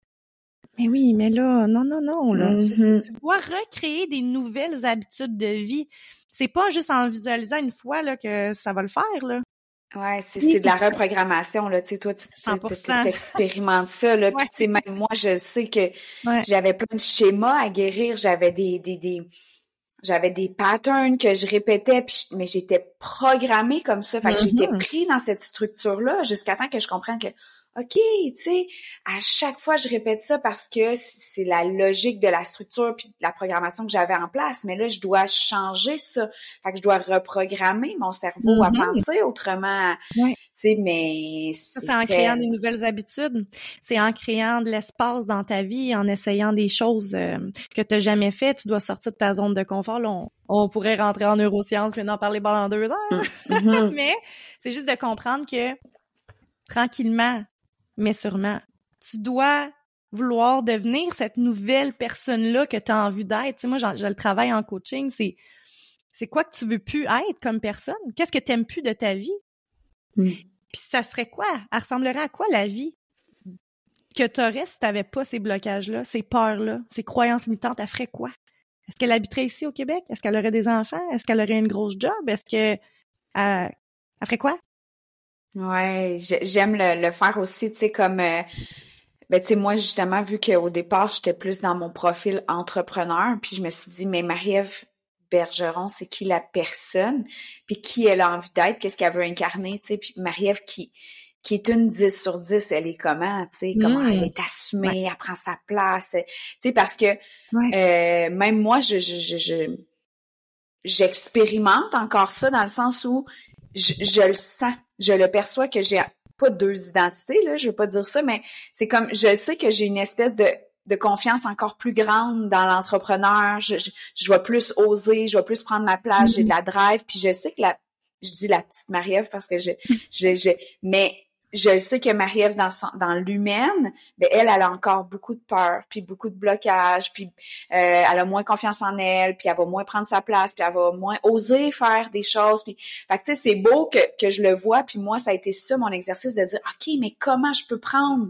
Mais oui, mais là, non, non, non. Là, Mhm. Tu dois recréer des nouvelles habitudes de vie. C'est pas juste en visualisant une fois là, que ça va le faire. Là. Ouais, c'est Oui, c'est de la reprogrammation là, tu sais toi tu 100%. expérimentes ça là, puis tu sais même moi je sais que Ouais. j'avais plein de schémas à guérir, j'avais des des des j'avais des patterns que je répétais puis je- mais j'étais programmée comme ça, fait que j'étais Mhm. pris dans cette structure là jusqu'à temps que je comprenne que OK, tu sais, à chaque fois je répète ça parce que c'est la logique de la structure puis de la programmation que j'avais en place, mais là je dois changer ça. Fait que je dois reprogrammer mon cerveau à Mhm. penser autrement. Tu sais, mais Ça, c'est en créant des nouvelles habitudes. C'est en créant de l'espace dans ta vie, en essayant des choses euh, que tu n'as jamais fait. Tu dois sortir de ta zone de confort. Là, on, on pourrait rentrer en neurosciences et en parler pendant deux heures. Mhm. Mais c'est juste de comprendre que tranquillement, mais sûrement, tu dois vouloir devenir cette nouvelle personne-là que tu as envie d'être. Tu sais, moi, je le travaille en coaching. C'est c'est quoi que tu veux plus être comme personne? Qu'est-ce que tu n'aimes plus de ta vie? Mm. Puis ça serait quoi? Elle ressemblerait à quoi la vie que tu aurais si tu n'avais pas ces blocages-là, ces peurs-là, ces croyances limitantes? Elle ferait quoi? Est-ce qu'elle habiterait ici au Québec? Est-ce qu'elle aurait des enfants? Est-ce qu'elle aurait une grosse job? Est-ce que elle, ferait quoi? Ouais, j'aime le, faire aussi, tu sais, comme euh, ben tu sais, moi, justement, vu qu'au départ, j'étais plus dans mon profil entrepreneur, puis je me suis dit, mais Marie-Ève Bergeron, c'est qui la personne, puis qui elle a envie d'être, qu'est-ce qu'elle veut incarner, tu sais, puis Marie-Ève qui qui est une 10 sur 10, elle est comment, tu sais, comment elle mmh. est assumée, elle prend sa place, tu sais, parce que euh, même moi, je, je, je, j'expérimente encore ça dans le sens où je, je, le sens, je le perçois que j'ai pas deux identités, là, je veux pas dire ça, mais c'est comme, je sais que j'ai une espèce de de confiance encore plus grande dans l'entrepreneur. Je, je, je, vais plus oser, je vais plus prendre ma place, j'ai de la drive. Puis je sais que la, je dis la petite Marie-Ève parce que je, je, je, mais je sais que Marie-Ève dans dans l'humaine, ben elle, elle a encore beaucoup de peur, puis beaucoup de blocage, puis euh, elle a moins confiance en elle, puis elle va moins prendre sa place, puis elle va moins oser faire des choses, puis fait que tu sais c'est beau que, que je le vois, puis moi ça a été ça mon exercice de dire ok mais comment je peux prendre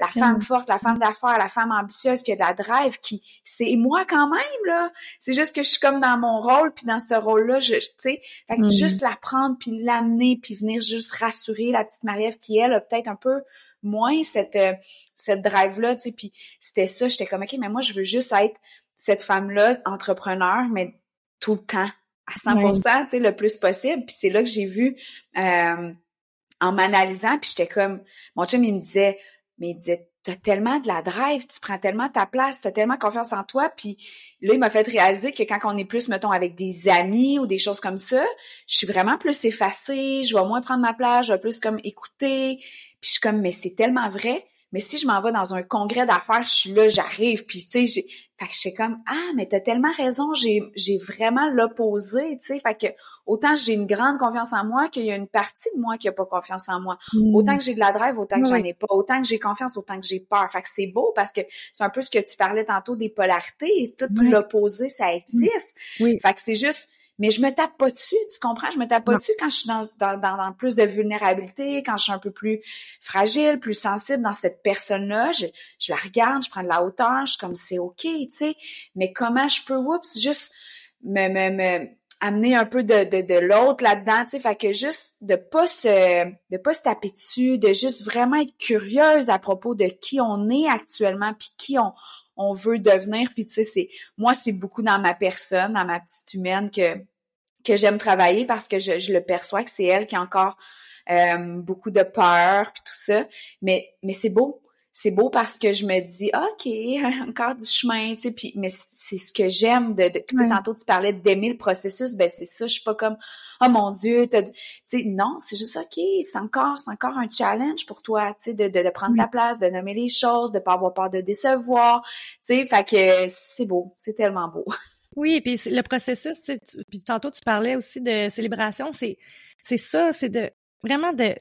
la femme forte, la femme d'affaires, la femme ambitieuse qui a de la drive, qui c'est moi quand même là, c'est juste que je suis comme dans mon rôle, puis dans ce rôle là, je tu sais, fait que mm. juste la prendre puis l'amener puis venir juste rassurer la petite Marie-Ève qui elle a peut-être un peu moins cette euh, cette drive là, tu sais, puis c'était ça, j'étais comme OK, mais moi je veux juste être cette femme là entrepreneur mais tout le temps à 100%, tu sais, le plus possible. Puis c'est là que j'ai vu euh, en m'analysant, puis j'étais comme mon chum il me disait mais il disait t'as tellement de la drive, tu prends tellement ta place, t'as tellement confiance en toi, puis là, il m'a fait réaliser que quand on est plus, mettons, avec des amis ou des choses comme ça, je suis vraiment plus effacée, je vais moins prendre ma place, je vais plus comme écouter, puis je suis comme, mais c'est tellement vrai, mais si je m'en vais dans un congrès d'affaires, je suis là, j'arrive, puis tu sais. Fait que je suis comme ah mais t'as tellement raison, j'ai j'ai vraiment l'opposé, tu sais. Fait que autant j'ai une grande confiance en moi qu'il y a une partie de moi qui a pas confiance en moi. Hmm. Autant que j'ai de la drive, autant que j'en ai pas. Autant que j'ai confiance, autant que j'ai peur. Fait que c'est beau parce que c'est un peu ce que tu parlais tantôt des polarités, tout l'opposé ça existe. Oui. Fait que c'est juste mais je me tape pas dessus, tu comprends? Je me tape pas dessus quand je suis dans, dans, dans, plus de vulnérabilité, quand je suis un peu plus fragile, plus sensible dans cette personne-là. Je, je la regarde, je prends de la hauteur, je suis comme c'est OK, tu sais. Mais comment je peux, oups, juste me, me, me amener un peu de, de, de l'autre là-dedans, tu sais, fait que juste de pas se de pas se taper dessus, de juste vraiment être curieuse à propos de qui on est actuellement puis qui on on veut devenir. Puis tu sais, c'est moi, c'est beaucoup dans ma personne, dans ma petite humaine que que j'aime travailler parce que je, le perçois que c'est elle qui a encore euh, beaucoup de peur puis tout ça. Mais mais c'est beau. C'est beau parce que je me dis OK, encore du chemin, tu sais, puis mais c'est ce que j'aime de, de tantôt tu parlais d'aimer le processus, ben c'est ça, je suis pas comme oh mon dieu, tu sais non, c'est juste OK, c'est encore c'est encore un challenge pour toi, tu sais de, de, prendre ta place, de nommer les choses, de pas avoir peur de décevoir, tu sais, fait que c'est beau, c'est tellement beau. Oui, puis le processus, tu sais, puis tantôt tu parlais aussi de célébration, c'est c'est ça, c'est de vraiment de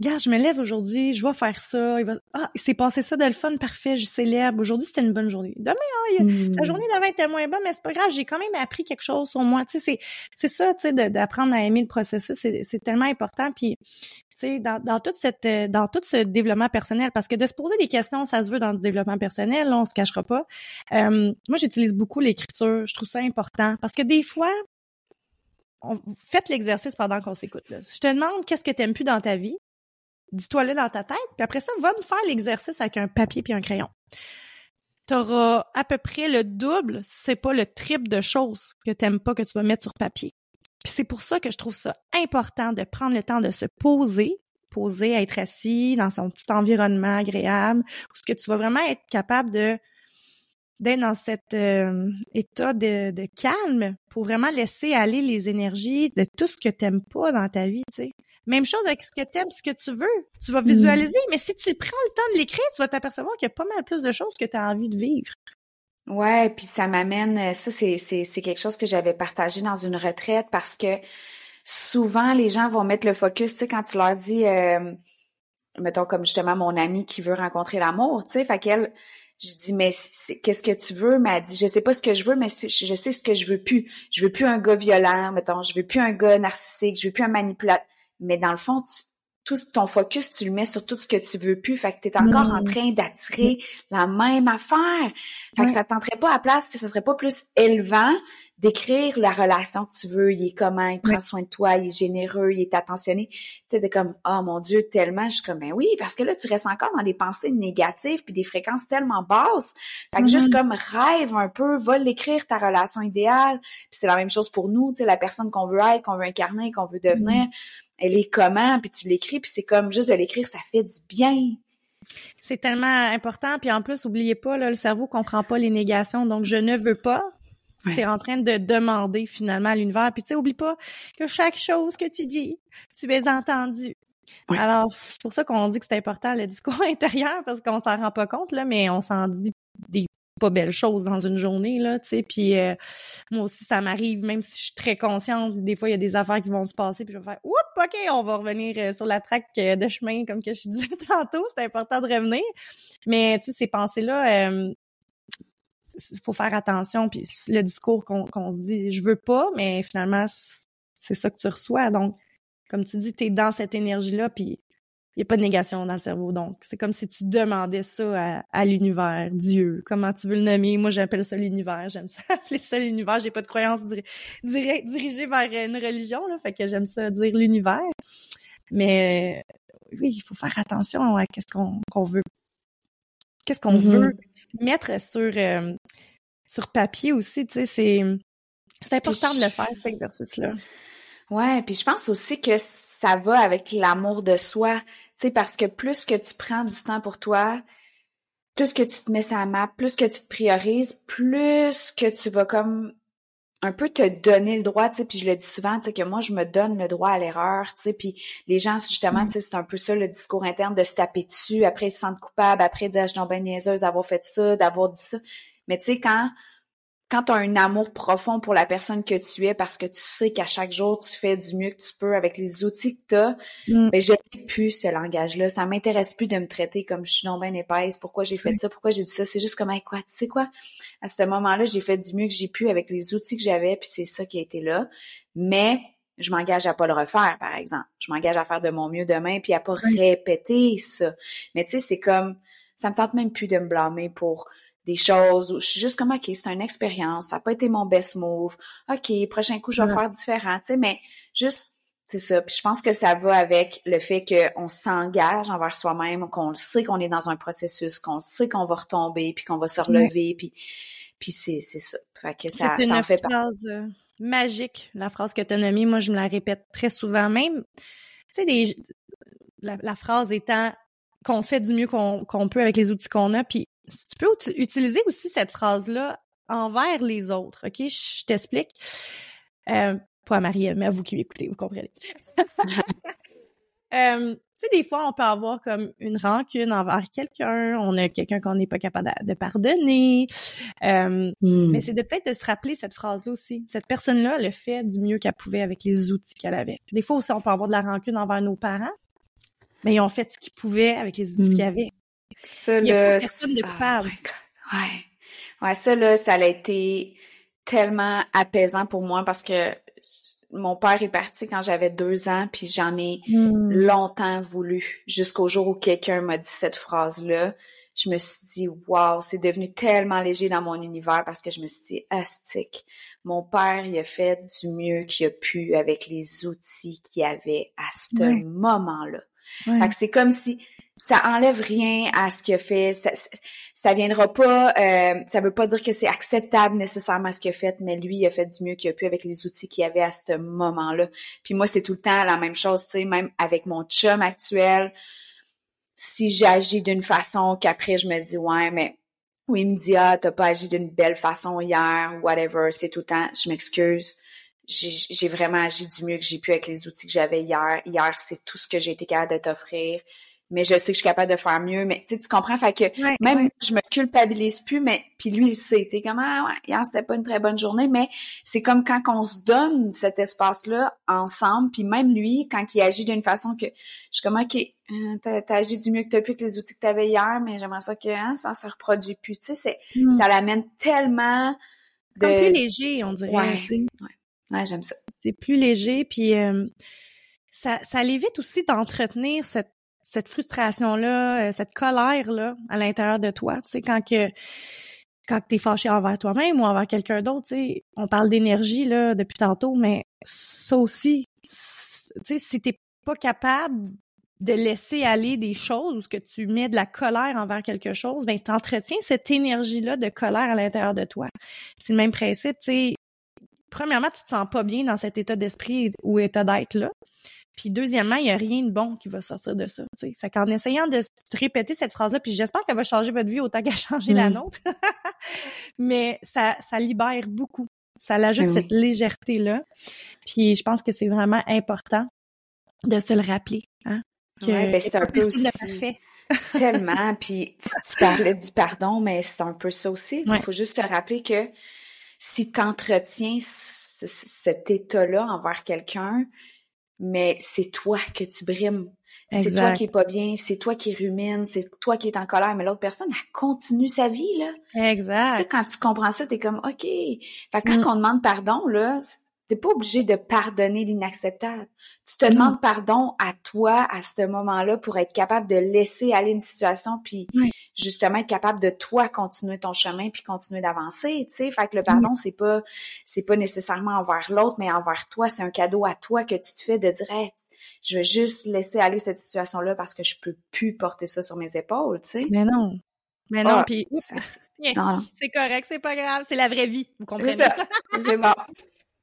Regarde, je me lève aujourd'hui, je vais faire ça. Il va... Ah, c'est passé ça de le fun, parfait, je célèbre. Aujourd'hui, c'était une bonne journée. Demain, ah, la hmm. journée d'avant était moins bonne, mais c'est pas grave, j'ai quand même appris quelque chose sur moi. Tu sais, c'est ça, tu sais, d'apprendre à aimer le processus, c'est tellement important. Puis, tu sais, dans, dans toute cette, dans tout ce développement personnel, parce que de se poser des questions, ça se veut dans le développement personnel, là, on se cachera pas. Euh, moi, j'utilise beaucoup l'écriture. Je trouve ça important parce que des fois, on, faites l'exercice pendant qu'on s'écoute. Je te demande qu'est-ce que tu aimes plus dans ta vie dis-toi-le dans ta tête, puis après ça, va me faire l'exercice avec un papier puis un crayon. Tu auras à peu près le double, c'est pas le triple de choses que tu n'aimes pas que tu vas mettre sur papier. Puis c'est pour ça que je trouve ça important de prendre le temps de se poser, poser, être assis dans son petit environnement agréable, où ce que tu vas vraiment être capable de d'être dans cet euh, état de, calme pour vraiment laisser aller les énergies de tout ce que tu n'aimes pas dans ta vie, tu sais. Même chose avec ce que tu aimes, ce que tu veux. Tu vas visualiser, mais si tu prends le temps de l'écrire, tu vas t'apercevoir qu'il y a pas mal plus de choses que tu as envie de vivre. Ouais, puis ça m'amène, euh, ça c'est, c'est, c'est quelque chose que j'avais partagé dans une retraite parce que souvent les gens vont mettre le focus, tu sais, quand tu leur dis, euh, mettons comme justement mon amie qui veut rencontrer l'amour, tu sais, fait qu'elle, je dis mais qu'est-ce que tu veux? Mais elle dit je sais pas ce que je veux, mais je sais ce que je veux plus. Je veux plus un gars violent, mettons, je veux plus un gars narcissique, je veux plus un manipulateur mais dans le fond, tout ton focus, tu le mets sur tout ce que tu veux plus. Fait que t'es encore en mm. train d'attirer la même affaire. Fait que ça tenterait pas à place que ce serait pas plus élevant d'écrire la relation que tu veux, il est comment, il prend soin de toi, il est généreux, il est attentionné. Tu sais, de comme, oh mon Dieu, tellement, je suis comme, ben oui, parce que là, tu restes encore dans des pensées négatives puis des fréquences tellement basses. Fait que juste mm-hmm. comme rêve un peu, va l'écrire ta relation idéale. Puis c'est la même chose pour nous, tu sais, la personne qu'on veut être, qu'on veut incarner, qu'on veut devenir, mm-hmm. Elle est comment, puis tu l'écris, puis c'est comme juste de l'écrire, ça fait du bien. C'est tellement important. Puis en plus, oubliez pas, là, le cerveau comprend pas les négations. Donc, je ne veux pas. Tu es en train de demander finalement à l'univers. Puis tu sais, oublie pas que chaque chose que tu dis, tu es entendu. Alors, c'est pour ça qu'on dit que c'est important le discours intérieur, parce qu'on s'en rend pas compte, là, mais on s'en dit des pas belles choses dans une journée, là, tu sais. Puis euh, moi aussi, ça m'arrive, même si je suis très consciente, des fois, il y a des affaires qui vont se passer, puis je vais faire « Oups, OK, on va revenir euh, sur la traque euh, de chemin, comme que je disais tantôt, c'est important de revenir. » Mais, tu sais, ces pensées-là, il faut faire attention. Puis le discours qu'on se dit, je veux pas, mais finalement, c'est ça que tu reçois. Donc, comme tu dis, tu es dans cette énergie-là, puis il n'y a pas de négation dans le cerveau. Donc, c'est comme si tu demandais ça à, l'univers, Dieu, comment tu veux le nommer? Moi, j'appelle ça l'univers. J'aime ça appeler ça l'univers. J'ai pas de croyance dirigée vers une religion, là, fait que j'aime ça dire l'univers. Mais oui, il faut faire attention à qu'est-ce qu'on veut qu'est-ce qu'on mm-hmm. veut mettre sur euh, sur papier aussi, tu sais, c'est c'est important de le faire cet exercice-là. Ouais, puis je pense aussi que ça va avec l'amour de soi, tu sais, parce que plus que tu prends du temps pour toi, plus que tu te mets sa map, plus que tu te priorises, plus que tu vas comme un peu te donner le droit, tu sais, puis je le dis souvent, tu sais, que moi, je me donne le droit à l'erreur, tu sais, puis les gens, justement, mm. tu sais, c'est un peu ça, le discours interne, de se taper dessus, après ils se sentent coupables, après ils disent, ah, je suis ben niaiseuse d'avoir fait ça, d'avoir dit ça. Mais tu sais, quand quand tu as un amour profond pour la personne que tu es parce que tu sais qu'à chaque jour tu fais du mieux que tu peux avec les outils que tu as, mm. ben je n'ai plus ce langage-là. Ça m'intéresse plus de me traiter comme je suis non bien épaisse, pourquoi j'ai fait ça, pourquoi j'ai dit ça? C'est juste comme quoi, tu sais quoi? À ce moment-là, j'ai fait du mieux que j'ai pu avec les outils que j'avais, puis c'est ça qui a été là. Mais je m'engage à pas le refaire, par exemple. Je m'engage à faire de mon mieux demain, puis à pas répéter ça. Mais tu sais, c'est comme ça me tente même plus de me blâmer pour des choses où je suis juste comme OK, c'est une expérience, ça n'a pas été mon best move. OK, prochain coup, je vais faire différent, tu sais, mais juste c'est ça. Puis je pense que ça va avec le fait qu'on s'engage envers soi-même, qu'on sait qu'on est dans un processus, qu'on sait qu'on va retomber, puis qu'on va se relever, puis puis c'est c'est ça. Fait que ça, c'est une fait phrase euh, magique, la phrase que tu as nommée. Moi, je me la répète très souvent, même. Tu sais, la, la, phrase étant qu'on fait du mieux qu'on peut avec les outils qu'on a, puis tu peux utiliser aussi cette phrase-là envers les autres, OK? Je t'explique. Euh, pas à Marie, mais à vous qui m'écoutez, vous comprenez. euh, tu sais, des fois, on peut avoir comme une rancune envers quelqu'un, on a quelqu'un qu'on n'est pas capable de, pardonner, euh, hmm. mais c'est de peut-être de se rappeler cette phrase-là aussi. Cette personne-là le fait du mieux qu'elle pouvait avec les outils qu'elle avait. Des fois aussi, on peut avoir de la rancune envers nos parents, mais ils ont fait ce qu'ils pouvaient avec les outils hmm. qu'ils avaient. Ça, là, ah, ouais. Ouais, ça, là, ça a été tellement apaisant pour moi parce que mon père est parti quand j'avais deux ans, puis j'en ai hmm. longtemps voulu, jusqu'au jour où quelqu'un m'a dit cette phrase-là. Je me suis dit, wow, c'est devenu tellement léger dans mon univers parce que je me suis dit, astique. Mon père, il a fait du mieux qu'il a pu avec les outils qu'il avait à ce moment-là. Fait que c'est comme si ça enlève rien à ce qu'il a fait. Ça, ça, viendra pas, euh, ça veut pas dire que c'est acceptable nécessairement ce qu'il a fait, mais lui, il a fait du mieux qu'il a pu avec les outils qu'il avait à ce moment-là. Puis moi, c'est tout le temps la même chose, tu sais, même avec mon chum actuel. Si j'agis d'une façon qu'après je me dis ouais, mais oui, il me dit ah, t'as pas agi d'une belle façon hier, whatever, c'est tout le temps, je m'excuse. J'ai vraiment agi du mieux que j'ai pu avec les outils que j'avais hier. Hier, c'est tout ce que j'ai été capable de t'offrir mais je sais que je suis capable de faire mieux. Mais tu comprends? Fait que même je me culpabilise plus, mais puis lui, il sait, tu sais, comment ah, ouais, hier, c'était pas une très bonne journée, mais c'est comme quand on se donne cet espace-là ensemble, puis même lui, quand il agit d'une façon que je suis comme OK, hein, t'as agi du mieux que t'as pu avec les outils que t'avais hier, mais j'aimerais ça que hein, ça se reproduit plus. Tu sais, hmm. ça l'amène tellement de... Comme plus léger, on dirait. Ouais, ouais. j'aime ça. C'est plus léger, puis euh, ça, ça l'évite aussi d'entretenir cette, cette frustration-là, euh, cette colère-là à l'intérieur de toi. Tu sais, quand que quand t'es fâché envers toi-même ou envers quelqu'un d'autre, tu sais, on parle d'énergie là depuis tantôt, mais ça aussi, tu sais, si t'es pas capable de laisser aller des choses ou ce que tu mets de la colère envers quelque chose, ben t'entretiens cette énergie-là de colère à l'intérieur de toi. C'est le même principe, tu sais. Premièrement, tu te sens pas bien dans cet état d'esprit ou état d'être là. Puis deuxièmement, il y a rien de bon qui va sortir de ça. sais. Fait qu'en essayant de répéter cette phrase-là, puis j'espère qu'elle va changer votre vie autant qu'elle a changé la mm. nôtre, mais ça, ça libère beaucoup. Ça l'ajoute ben cette légèreté-là. Puis je pense que c'est vraiment important de se le rappeler. Hein? ben c'est un peu aussi... tellement. Puis tu, parlais du pardon, mais c'est un peu ça aussi. Il faut juste se rappeler que si tu entretiens cet état-là envers quelqu'un, mais c'est toi que tu brimes. C'est toi qui est pas bien, c'est toi qui rumine, c'est toi qui est en colère, mais l'autre personne, elle continue sa vie, là. Exact. Ça, quand tu comprends ça, t'es comme, OK. Fait quand mm. on demande pardon, là, t'es pas obligé de pardonner l'inacceptable. Tu te demandes pardon à toi à ce moment-là pour être capable de laisser aller une situation puis justement être capable de toi continuer ton chemin puis continuer d'avancer, tu sais. Fait que le pardon c'est pas c'est pas nécessairement envers l'autre mais envers toi, c'est un cadeau à toi que tu te fais de dire je vais juste laisser aller cette situation-là parce que je peux plus porter ça sur mes épaules, tu sais. Mais non. Mais non, ah, puis c'est correct, c'est pas grave, c'est la vraie vie, vous comprenez? C'est bon.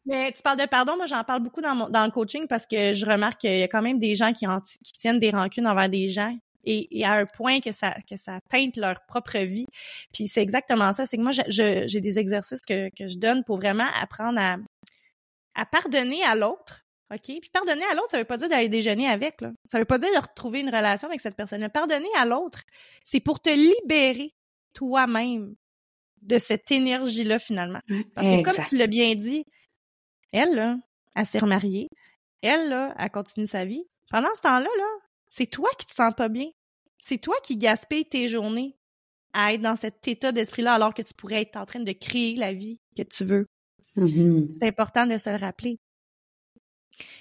Mais tu parles de pardon, moi j'en parle beaucoup dans, mon, dans le coaching parce que je remarque qu'il y a quand même des gens qui, qui tiennent des rancunes envers des gens et, à un point que ça que ça teinte leur propre vie. Puis c'est exactement ça, c'est que moi j'ai des exercices que, que je donne pour vraiment apprendre à, à pardonner à l'autre. OK? Puis pardonner à l'autre, ça veut pas dire d'aller déjeuner avec. Là. Ça veut pas dire de retrouver une relation avec cette personne-là. Pardonner à l'autre, c'est pour te libérer toi-même de cette énergie-là, finalement. Parce que comme tu l'as bien dit, elle, là, elle s'est remariée. Elle, là, elle continue sa vie. Pendant ce temps-là, là, c'est toi qui te sens pas bien. C'est toi qui gaspilles tes journées à être dans cet état d'esprit-là alors que tu pourrais être en train de créer la vie que tu veux. Mm-hmm. C'est important de se le rappeler.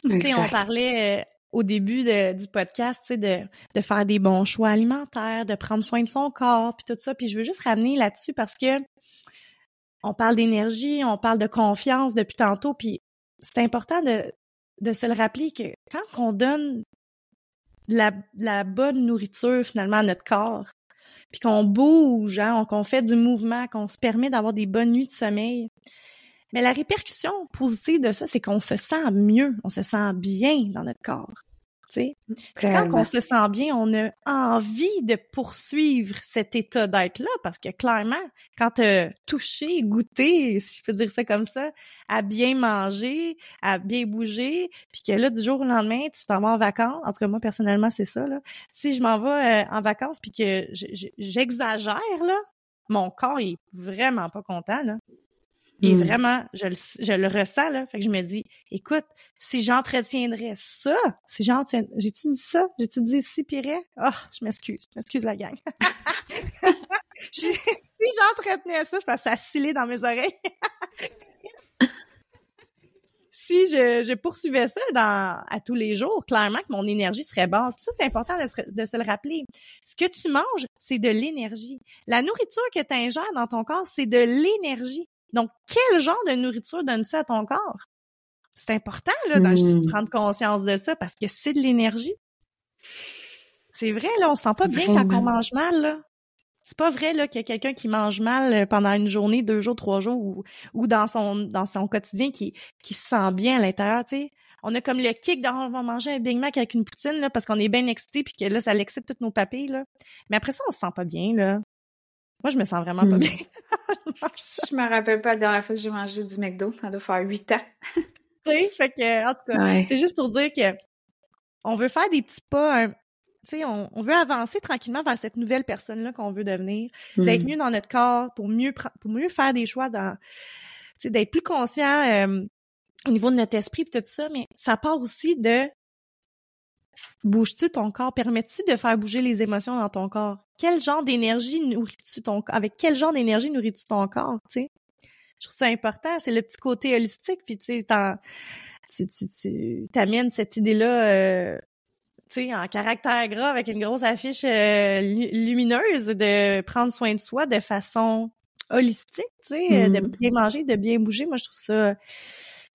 Tu sais, on parlait euh, au début du podcast, tu sais, de, de faire des bons choix alimentaires, de prendre soin de son corps, puis tout ça. Puis je veux juste ramener là-dessus parce que on parle d'énergie, on parle de confiance depuis tantôt, puis c'est important de, se le rappeler que quand on donne la, la bonne nourriture finalement à notre corps, puis qu'on bouge, hein, qu'on fait du mouvement, qu'on se permet d'avoir des bonnes nuits de sommeil, mais la répercussion positive de ça, c'est qu'on se sent mieux, on se sent bien dans notre corps. Quand on se sent bien, on a envie de poursuivre cet état d'être-là parce que clairement, quand tu as touché, goûté, si je peux dire ça comme ça, à bien manger, à bien bouger, puis que là, du jour au lendemain, tu t'en vas en vacances, en tout cas moi personnellement, c'est ça, là. si je m'en vais euh, en vacances puis que j'exagère, là, mon corps est vraiment pas content, là. Et hmm. vraiment, je le, je le ressens, là. Fait que je me dis, écoute, si j'entretiendrais ça, si j'entretiendrais, j'ai-tu dit ça? J'ai-tu dit si pire? Oh, je m'excuse. Je m'excuse, la gang. si j'entretenais ça, c'est parce que ça scellé dans mes oreilles. si je, je, poursuivais ça dans, à tous les jours, clairement que mon énergie serait basse. Ça, c'est important de se, de se, le rappeler. Ce que tu manges, c'est de l'énergie. La nourriture que tu ingères dans ton corps, c'est de l'énergie. Donc, quel genre de nourriture donne-tu à ton corps? C'est important là, de mmh. prendre conscience de ça parce que c'est de l'énergie. C'est vrai, là, on se sent pas bien quand on mange mal, là. C'est pas vrai là qu'il y a quelqu'un qui mange mal euh, pendant une journée, deux jours, trois jours ou, ou dans son dans son quotidien qui qui se sent bien à l'intérieur, tu sais. On a comme le kick de on va manger un Big Mac avec une poutine là parce qu'on est bien excité puis que là ça l'excite toutes nos papilles là. Mais après ça on se sent pas bien là. Moi, je me sens vraiment pas bien. je me rappelle pas la dernière fois que j'ai mangé du McDo. Ça doit faire huit ans. tu sais, fait que, en tout cas, c'est juste pour dire que on veut faire des petits pas, tu sais, on, veut avancer tranquillement vers cette nouvelle personne-là qu'on veut devenir, d'être hmm. mieux dans notre corps, pour mieux, pour mieux faire des choix dans, tu sais, d'être plus conscient euh, au niveau de notre esprit et tout ça, mais ça part aussi de Bouges-tu ton corps? Permets-tu de faire bouger les émotions dans ton corps? Quel genre d'énergie nourris-tu ton corps? Avec quel genre d'énergie nourris-tu ton corps, tu sais? Je trouve ça important, c'est le petit côté holistique, puis tu sais, tu, tu, tu t'amènes cette idée-là, euh, tu sais, en caractère gras avec une grosse affiche euh, lumineuse de prendre soin de soi de façon holistique, tu sais, de mm. bien manger, de bien bouger. Moi, je trouve ça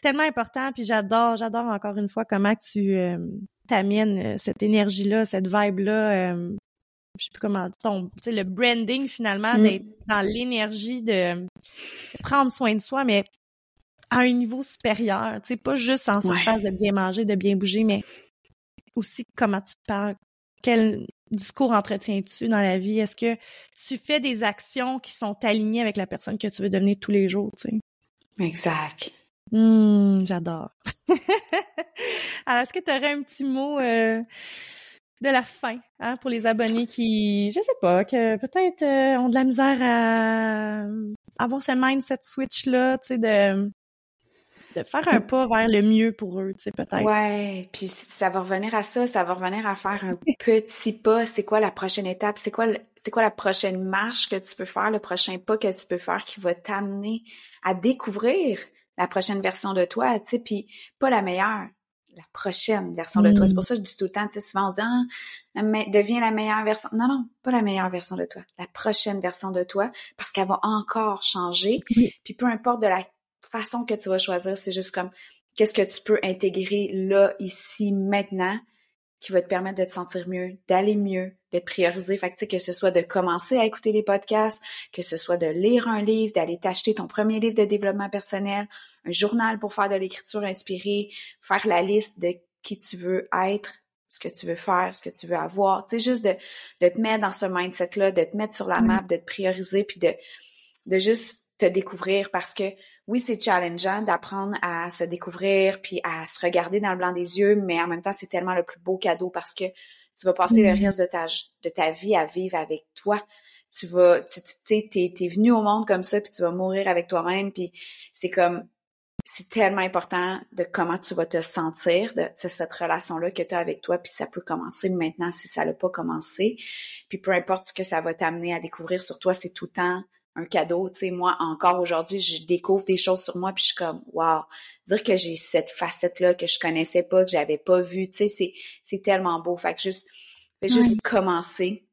tellement important. Puis j'adore, j'adore encore une fois comment tu t'amènes cette énergie-là, cette vibe-là. je sais plus comment ton, tu sais, le branding finalement mm. d'être dans l'énergie de prendre soin de soi, mais à un niveau supérieur, tu sais, pas juste en surface de bien manger, de bien bouger, mais aussi comment tu te parles, quel discours entretiens-tu dans la vie, est-ce que tu fais des actions qui sont alignées avec la personne que tu veux devenir tous les jours, tu sais? Exact. Hum, j'adore. Alors, est-ce que tu aurais un petit mot euh, de la fin hein, pour les abonnés qui, je sais pas, que peut-être euh, ont de la misère à avoir ce mindset switch-là, tu sais, de de faire un pas vers le mieux pour eux, tu sais, peut-être. Ouais, puis ça va revenir à ça, ça va revenir à faire un petit pas. C'est quoi la prochaine étape? C'est quoi, c'est quoi la prochaine marche que tu peux faire, le prochain pas que tu peux faire qui va t'amener à découvrir la prochaine version de toi, tu sais, puis pas la meilleure, la prochaine version de toi. C'est pour mm. ça que je dis tout le temps, tu sais, souvent on dit, ah, deviens la meilleure version. Non, non, pas la meilleure version de toi, la prochaine version de toi, parce qu'elle va encore changer. Puis peu importe de la façon que tu vas choisir, c'est juste comme qu'est-ce que tu peux intégrer là, ici, maintenant, qui va te permettre de te sentir mieux, d'aller mieux, de te prioriser. Fait que, que ce soit de commencer à écouter les podcasts, que ce soit de lire un livre, d'aller t'acheter ton premier livre de développement personnel, un journal pour faire de l'écriture inspirée, faire la liste de qui tu veux être, ce que tu veux faire, ce que tu veux avoir. Tu sais, juste de, de te mettre dans ce mindset-là, de te mettre sur la map, de te prioriser, puis de, de juste te découvrir parce que oui, c'est challengeant d'apprendre à se découvrir puis à se regarder dans le blanc des yeux, mais en même temps, c'est tellement le plus beau cadeau parce que tu vas passer le mm-hmm. reste de ta, de ta vie à vivre avec toi. Tu vas, tu sais, t'es, t'es venu au monde comme ça puis tu vas mourir avec toi-même puis c'est comme, c'est tellement important de comment tu vas te sentir, de cette relation-là que tu as avec toi, puis ça peut commencer maintenant si ça n'a pas commencé. Puis peu importe ce que ça va t'amener à découvrir sur toi, c'est tout le temps un cadeau. Tu sais, moi, encore aujourd'hui, je découvre des choses sur moi, puis je suis comme, wow, dire que j'ai cette facette-là que je connaissais pas, que j'avais pas vue, tu sais, c'est, c'est tellement beau. Fait que juste, juste commencer,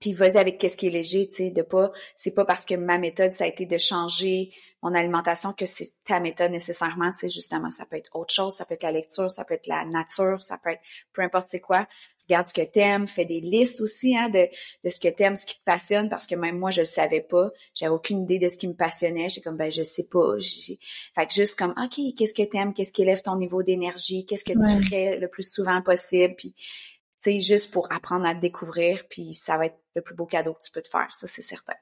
puis vas-y avec qu'est-ce qui est léger, tu sais, de pas, c'est pas parce que ma méthode, ça a été de changer mon alimentation que c'est ta méthode nécessairement, tu sais, justement, ça peut être autre chose, ça peut être la lecture, ça peut être la nature, ça peut être peu importe c'est quoi regarde ce que t'aimes, fais des listes aussi hein, de, de ce que t'aimes, ce qui te passionne, parce que même moi, je le savais pas. J'avais aucune idée de ce qui me passionnait. J'étais comme, ben, je sais pas. Fait que juste comme, OK, qu'est-ce que t'aimes? Qu'est-ce qui élève ton niveau d'énergie? Qu'est-ce que tu ferais le plus souvent possible? Puis, tu sais, juste pour apprendre à te découvrir, puis ça va être le plus beau cadeau que tu peux te faire. Ça, c'est certain.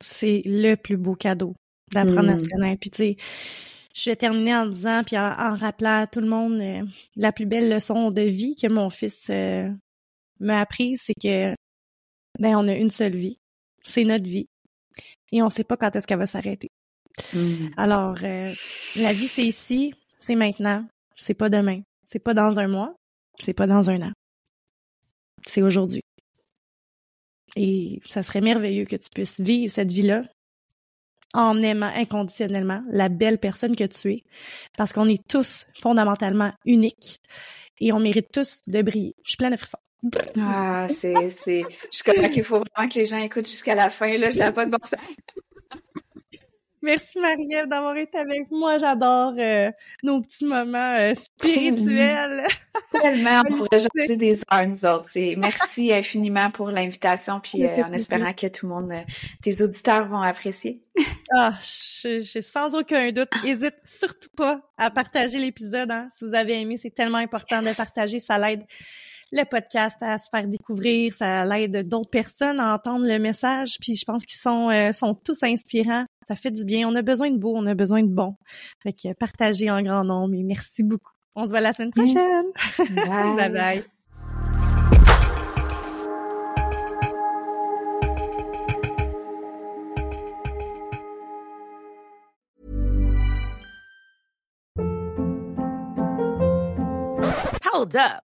C'est le plus beau cadeau d'apprendre à se mm. connaître. Puis, tu sais, je vais terminer en disant, puis en, rappelant à tout le monde euh, la plus belle leçon de vie que mon fils euh, m'a appris, c'est que ben on a une seule vie, c'est notre vie, et on sait pas quand est-ce qu'elle va s'arrêter. Mm. Alors, euh, la vie c'est ici, c'est maintenant, c'est pas demain, c'est pas dans un mois, c'est pas dans un an, c'est aujourd'hui. Et ça serait merveilleux que tu puisses vivre cette vie-là en aimant inconditionnellement la belle personne que tu es, parce qu'on est tous fondamentalement uniques et on mérite tous de briller. Je suis pleine de frissons. Ah, c'est, c'est, je crois qu'il faut vraiment que les gens écoutent jusqu'à la fin, là, ça n'a pas de bon sens. Merci Marie-Ève d'avoir été avec moi. J'adore euh, nos petits moments euh, spirituels. Tellement, on pourrait jaser des heures, nous autres. merci infiniment pour l'invitation, puis euh, en espérant que tout le monde, tes auditeurs vont apprécier. ah, je, sans aucun doute. N'hésite surtout pas à partager l'épisode. Hein, si vous avez aimé, c'est tellement important de partager, ça l'aide le podcast à se faire découvrir, ça l'aide d'autres personnes à entendre le message, puis je pense qu'ils sont euh, sont tous inspirants. Ça fait du bien. On a besoin de beau, on a besoin de bon. Fait que partagez en grand nombre et merci beaucoup. On se voit la semaine prochaine. bye bye. Hold up.